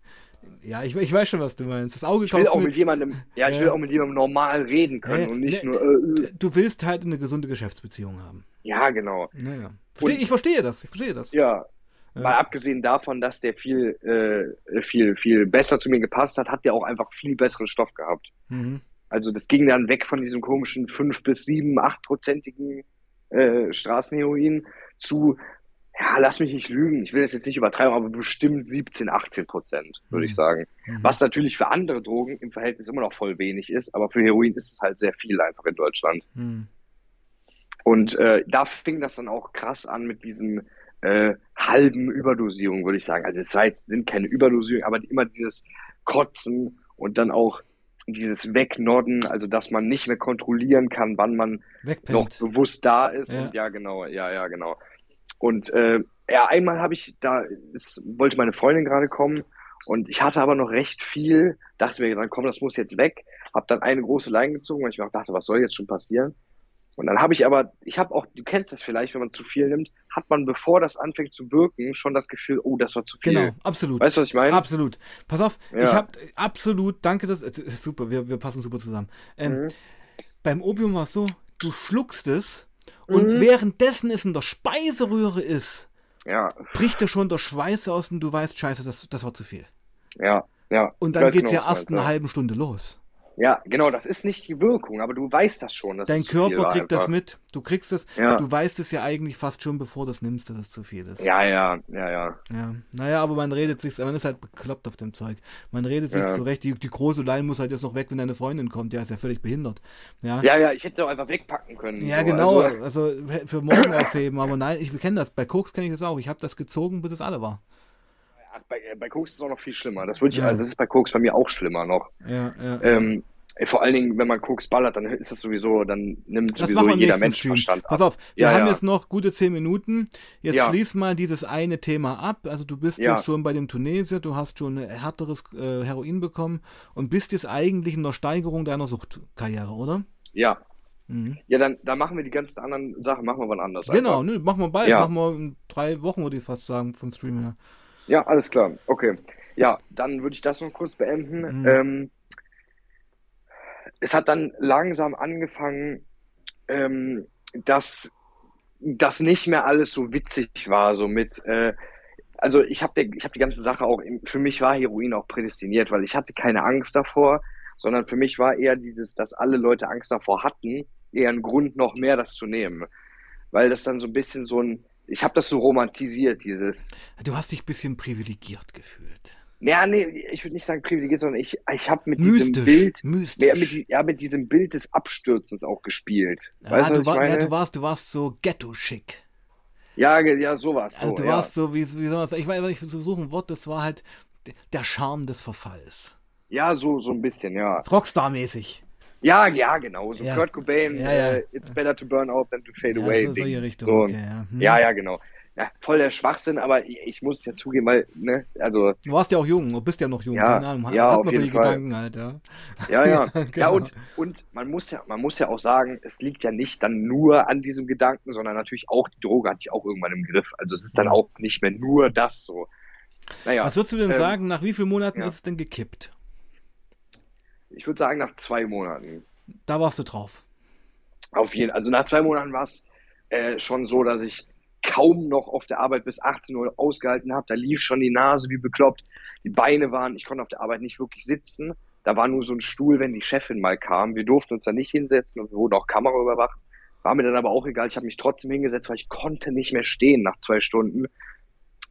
Ja, ich, ich weiß schon, was du meinst. Das Auge ich will auch mit, mit jemandem, ja, ich will auch mit jemandem normal reden können und nicht ne, nur. Äh, du willst halt eine gesunde Geschäftsbeziehung haben. Ja, genau. Naja. Versteh, ich verstehe das, ich verstehe das. Ja. ja. Mal abgesehen davon, dass der viel, äh, viel, viel besser zu mir gepasst hat, hat der auch einfach viel besseren Stoff gehabt. Mhm. Also das ging dann weg von diesem komischen 5 bis 7, 8-prozentigen äh, Straßenheroin zu, ja, lass mich nicht lügen, ich will das jetzt nicht übertreiben, aber bestimmt 17, 18 Prozent, würde mhm. ich sagen. Mhm. Was natürlich für andere Drogen im Verhältnis immer noch voll wenig ist, aber für Heroin ist es halt sehr viel einfach in Deutschland. Mhm. Und äh, da fing das dann auch krass an mit diesem äh, halben Überdosierung, würde ich sagen. Also es jetzt, sind keine Überdosierung, aber immer dieses Kotzen und dann auch dieses Wegnodden, also dass man nicht mehr kontrollieren kann, wann man Wegpennt. noch bewusst da ist. Ja. Und ja, genau, ja, ja, genau. Und äh, ja, einmal habe ich, da ist, wollte meine Freundin gerade kommen und ich hatte aber noch recht viel, dachte mir dann, komm, das muss jetzt weg. Hab dann eine große Leine gezogen, weil ich mir auch dachte, was soll jetzt schon passieren? Und dann habe ich aber, ich habe auch, du kennst das vielleicht, wenn man zu viel nimmt, hat man, bevor das anfängt zu wirken, schon das Gefühl, oh, das war zu viel. Genau, absolut. Weißt du, was ich meine? Absolut. Pass auf, ja. ich habe absolut, danke, das ist super, wir, wir passen super zusammen. Ähm, mhm. Beim Opium war es so, du schluckst es und mhm. währenddessen es in der Speiseröhre ist, ja. bricht dir schon der Schweiß aus und du weißt, scheiße, das, das war zu viel. Ja, Ja. Und dann geht's genau, ja erst eine halbe Stunde los. Ja, genau, das ist nicht die Wirkung, aber du weißt das schon. dass Dein es Körper kriegt das mit. Du kriegst es, Ja. du weißt es ja eigentlich fast schon, bevor du es nimmst, dass es zu viel ist. Ja, ja, ja, ja. Ja, naja, aber man redet sich, man ist halt bekloppt auf dem Zeug. Man redet sich Ja. zurecht, die, die große Line muss halt jetzt noch weg, wenn deine Freundin kommt. Ja, ist ja völlig behindert. Ja, Ja, ja, ich hätte auch einfach wegpacken können. Ja, so. genau, Also, also für morgen aufheben, aber nein, ich kenne das. Bei Koks kenne ich das auch. Ich habe das gezogen, bis es alle war. Bei, bei Koks ist es auch noch viel schlimmer. Das würde ich, Ja. also das ist bei Koks bei mir auch schlimmer noch. Ja, ja. Ähm, vor allen Dingen, wenn man Koks ballert, dann ist es sowieso, dann nimmt Das sowieso jeder Mensch Stream. Verstand Pass ab. auf, wir Ja, haben ja. jetzt noch gute zehn Minuten. Jetzt Ja. schließ mal dieses eine Thema ab. Also du bist Ja. jetzt schon bei dem Tunesier, du hast schon ein härteres äh, Heroin bekommen und bist jetzt eigentlich in der Steigerung deiner Suchtkarriere, oder? Ja. Mhm. Ja, dann, dann machen wir die ganzen anderen Sachen, machen wir wann anders. Genau, einfach. ne, machen wir bald. Machen wir in drei Wochen, würde ich fast sagen, vom Stream her. Ja, alles klar. Okay. Ja, dann würde ich das noch kurz beenden. Mhm. Ähm, es hat dann langsam angefangen, ähm, dass das nicht mehr alles so witzig war, so mit, äh, also ich habe hab die ganze Sache auch, für mich war Heroin auch prädestiniert, weil ich hatte keine Angst davor, sondern für mich war eher dieses, dass alle Leute Angst davor hatten, eher ein Grund noch mehr das zu nehmen. Weil das dann so ein bisschen so ein, ich habe das so romantisiert, dieses, Du hast dich ein bisschen privilegiert gefühlt. ja, nee, ich würde nicht sagen privilegiert, sondern ich, ich habe mit diesem Mystisch. Bild, mystisch. ja mit, ja, mit diesem Bild des Abstürzens auch gespielt. Ja, weißt du, war, ja, du warst, du warst so ghetto-schick. Ja, ja, sowas. Also so, du warst so, wie, wie soll man sagen, ich weiß, ich versuche ein Wort, das war halt der Charme des Verfalls. ja, so, so ein bisschen, ja. Rockstar-mäßig. Ja, ja, genau. So Ja. Kurt Cobain, Ja, ja. Äh, it's better to burn out than to fade away. so, solche Richtung. So, okay, ja. Hm. ja, ja, genau. Voll der Schwachsinn, aber ich, ich muss es ja zugeben, weil, ne, also, Du warst ja auch jung, du bist ja noch jung, Ja, keine Ahnung. ja, hat man solche. Gedanken halt, ja. ja, ja. Ja, Ja, genau. und, und man muss ja, man muss ja auch sagen, es liegt ja nicht dann nur an diesem Gedanken, sondern natürlich auch die Droge hatte ich auch irgendwann im Griff. Also es ist dann auch nicht mehr nur das so. Naja, Was würdest du denn ähm, sagen, nach wie vielen Monaten ist es denn gekippt? Ich würde sagen, nach zwei Monaten. Da warst du drauf. Auf jeden Also nach zwei Monaten war es äh, schon so, dass ich kaum noch auf der Arbeit bis 18 Uhr ausgehalten habe. Da lief schon die Nase wie bekloppt. Die Beine waren, ich konnte auf der Arbeit nicht wirklich sitzen. Da war nur so ein Stuhl, wenn die Chefin mal kam. Wir durften uns da nicht hinsetzen und wir wurden auch Kamera überwacht. War mir dann aber auch egal. Ich habe mich trotzdem hingesetzt, weil ich konnte nicht mehr stehen nach zwei Stunden.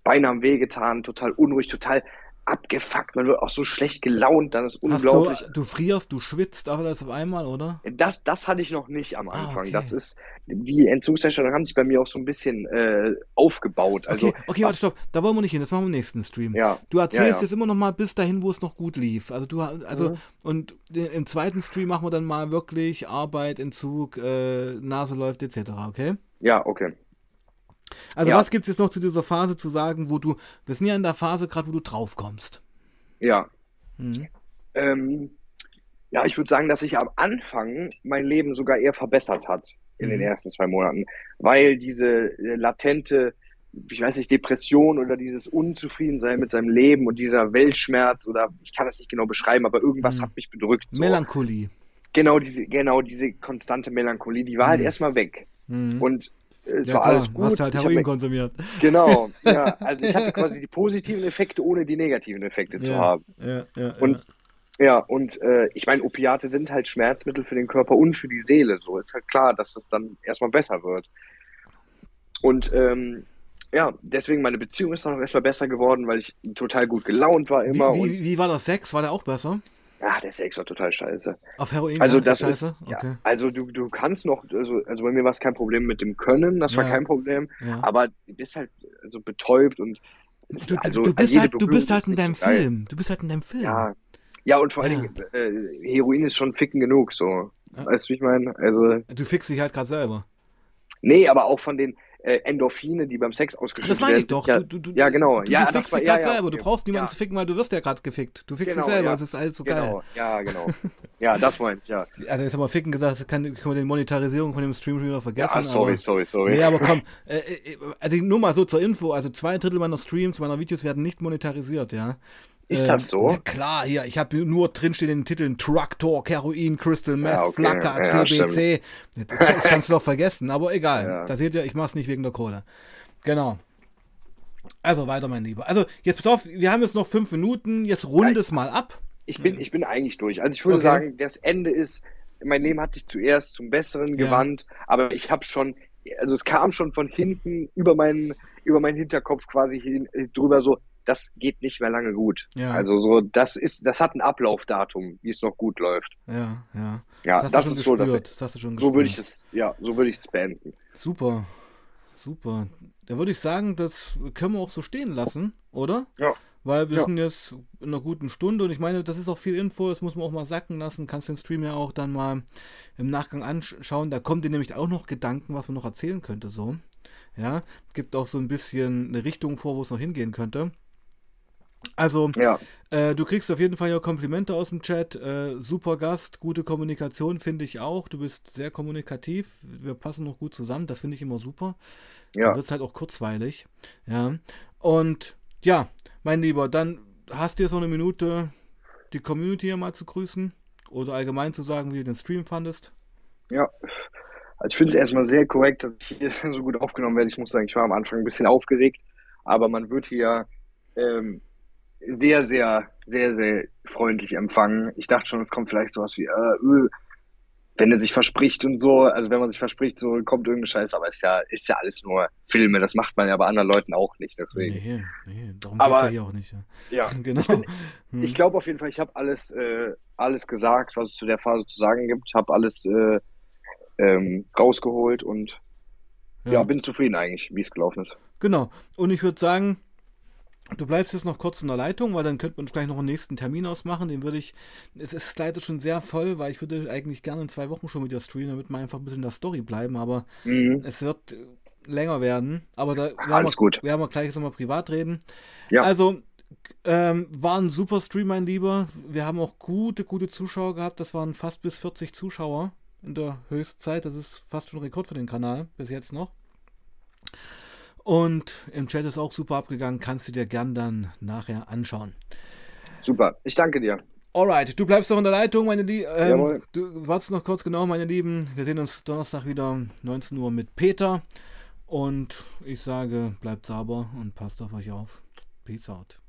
Beine haben wehgetan, total unruhig, total abgefuckt. Man wird auch so schlecht gelaunt, dann ist Hast unglaublich. du, du frierst, du schwitzt, aber das auf einmal, oder? Das, das hatte ich noch nicht am Ah, Anfang. okay. Das ist, die Entzugserscheinungen haben sich bei mir auch so ein bisschen äh, aufgebaut. Also, okay, okay, warte, was- stopp. Da wollen wir nicht hin. Das machen wir im nächsten Stream. Ja, Du erzählst ja, ja. jetzt immer noch mal bis dahin, wo es noch gut lief. Also du, also Mhm. und im zweiten Stream machen wir dann mal wirklich Arbeit, Entzug, äh, Nase läuft etc. Okay? ja, okay. Also Ja. was gibt es jetzt noch zu dieser Phase zu sagen, wo du, wir sind ja in der Phase gerade, wo du drauf kommst. Ja. Mhm. Ähm, ja, ich würde sagen, dass sich am Anfang mein Leben sogar eher verbessert hat in den Mhm. ersten zwei Monaten, weil diese äh, latente, ich weiß nicht, Depression oder dieses Unzufriedensein mit seinem Leben und dieser Weltschmerz oder ich kann das nicht genau beschreiben, aber irgendwas Mhm. hat mich bedrückt. So. Melancholie. Genau diese, genau diese konstante Melancholie, die war halt Mhm. erstmal weg. Mhm. Und es ja, war klar, alles gut. hast halt Heroin konsumiert. Genau, ja. Also ich hatte quasi die positiven Effekte, ohne die negativen Effekte zu ja, haben. Ja, ja, Und ja, und äh, ich meine, Opiate sind halt Schmerzmittel für den Körper und für die Seele. So ist halt klar, dass das dann erstmal besser wird. Und ähm, ja, deswegen meine Beziehung ist dann auch erstmal besser geworden, weil ich total gut gelaunt war immer. Wie, wie, wie war das Sex? War der auch besser? Ja, der Sex war total scheiße. Auf Heroin? Also ja, das scheiße? ist, ja, Okay. also du, du kannst noch, also, also bei mir war es kein Problem mit dem Können, das war Ja. kein Problem, Ja. aber du bist halt so betäubt und Du, also du, bist halt, du bist halt in deinem so. Film. Du bist halt in deinem Film. Ja, ja und vor allen Ja. Dingen, äh, Heroin ist schon ficken genug, so. Ja. Weißt du, wie ich meine? Also, Du fixst dich halt gerade selber. nee, aber auch von den äh, Endorphine, die beim Sex ausgeschüttet Das meine ich werden, doch. Ja, Du, du, ja, genau. Du, Ja, du fickst war- dich gerade ja, selber. Du brauchst niemanden zu ficken, weil du wirst ja gerade gefickt. Du fickst Genau, dich selber. Das ist alles so geil. genau, ja, genau. ja, das meinte ich, ja. Also jetzt haben wir ficken gesagt, kann, können wir den Monetarisierung von dem Stream schon wieder vergessen. Ja, sorry, aber, sorry, sorry. Nee, aber komm, äh, äh, also nur mal so zur Info, also zwei Drittel meiner Streams, meiner Videos werden nicht monetarisiert, ja. Ist Ähm, das so? Ja, klar, hier, ich habe nur drinstehen in den Titeln Truck Talk, Heroin, Crystal Meth, Ja, okay, Flacker, ja, CBC. Das, das kannst du doch vergessen, aber egal. Ja. Da seht ihr, ich mach's nicht wegen der Kohle. Genau. Also weiter, mein Lieber. Also jetzt pass auf, wir haben jetzt noch fünf Minuten, jetzt rund es mal ab. Ich bin, ich bin eigentlich durch. Also ich würde Okay. sagen, das Ende ist, mein Leben hat sich zuerst zum Besseren gewandt, aber ich habe schon, also es kam schon von hinten über meinen, über meinen Hinterkopf quasi hin, drüber so, das geht nicht mehr lange gut. Ja. Also so, das ist, das hat ein Ablaufdatum, wie es noch gut läuft. Ja, ja. Ja, das hast das du schon ist so, gespürt. Das hast du schon So würde gespürt. ich es, ja, so würde ich es beenden. Super, super. Da würde ich sagen, das können wir auch so stehen lassen, oder? Ja. Weil wir Ja. sind jetzt in einer guten Stunde und ich meine, das ist auch viel Info, das muss man auch mal sacken lassen. Kannst den Stream ja auch dann mal im Nachgang anschauen. Da kommen dir nämlich auch noch Gedanken, was man noch erzählen könnte, so. Ja, gibt auch so ein bisschen eine Richtung vor, wo es noch hingehen könnte. Also, Ja, äh, du kriegst auf jeden Fall ja Komplimente aus dem Chat. Äh, super Gast, gute Kommunikation finde ich auch. Du bist sehr kommunikativ. Wir passen noch gut zusammen. Das finde ich immer super. Ja, wird es halt auch kurzweilig. Ja. Und ja, mein Lieber, dann hast du jetzt noch eine Minute, die Community hier mal zu grüßen oder allgemein zu sagen, wie du den Stream fandest. ja. Also ich finde es erstmal sehr korrekt, dass ich hier so gut aufgenommen werde. Ich muss sagen, ich war am Anfang ein bisschen aufgeregt, aber man wird hier ähm, sehr, sehr, sehr, sehr freundlich empfangen. Ich dachte schon, es kommt vielleicht sowas wie, äh, äh, wenn er sich verspricht und so, also wenn man sich verspricht, so kommt irgendeine Scheiße, aber ist ja, ist ja alles nur Filme, das macht man ja bei anderen Leuten auch nicht, deswegen. Nee, nee, darum geht es ja hier auch nicht. Ja. Ja, Genau. ich, bin, Hm. ich glaube auf jeden Fall, ich habe alles, äh, alles gesagt, was es zu der Phase zu sagen gibt, habe alles äh, ähm, rausgeholt und ja. bin zufrieden eigentlich, wie es gelaufen ist. Genau. Und ich würde sagen, du bleibst jetzt noch kurz in der Leitung, weil dann könnten wir uns gleich noch einen nächsten Termin ausmachen. Den würde ich. Es ist leider schon sehr voll, weil ich würde eigentlich gerne in zwei Wochen schon wieder streamen, damit wir einfach ein bisschen in der Story bleiben. Aber Mhm. es wird länger werden. Aber da werden Alles wir, gut. werden wir gleich nochmal privat reden. Ja. Also. Ähm, war ein super Stream, mein Lieber. Wir haben auch gute, gute Zuschauer gehabt. Das waren fast bis 40 Zuschauer in der Höchstzeit. Das ist fast schon Rekord für den Kanal, bis jetzt noch. Und im Chat ist auch super abgegangen. Kannst du dir gern dann nachher anschauen. Super, ich danke dir. Alright, du bleibst noch in der Leitung, meine Lieben. Ähm, du wartest noch kurz genau, meine Lieben. Wir sehen uns Donnerstag wieder 19 Uhr mit Peter. Und ich sage, bleibt sauber und passt auf euch auf. Peace out.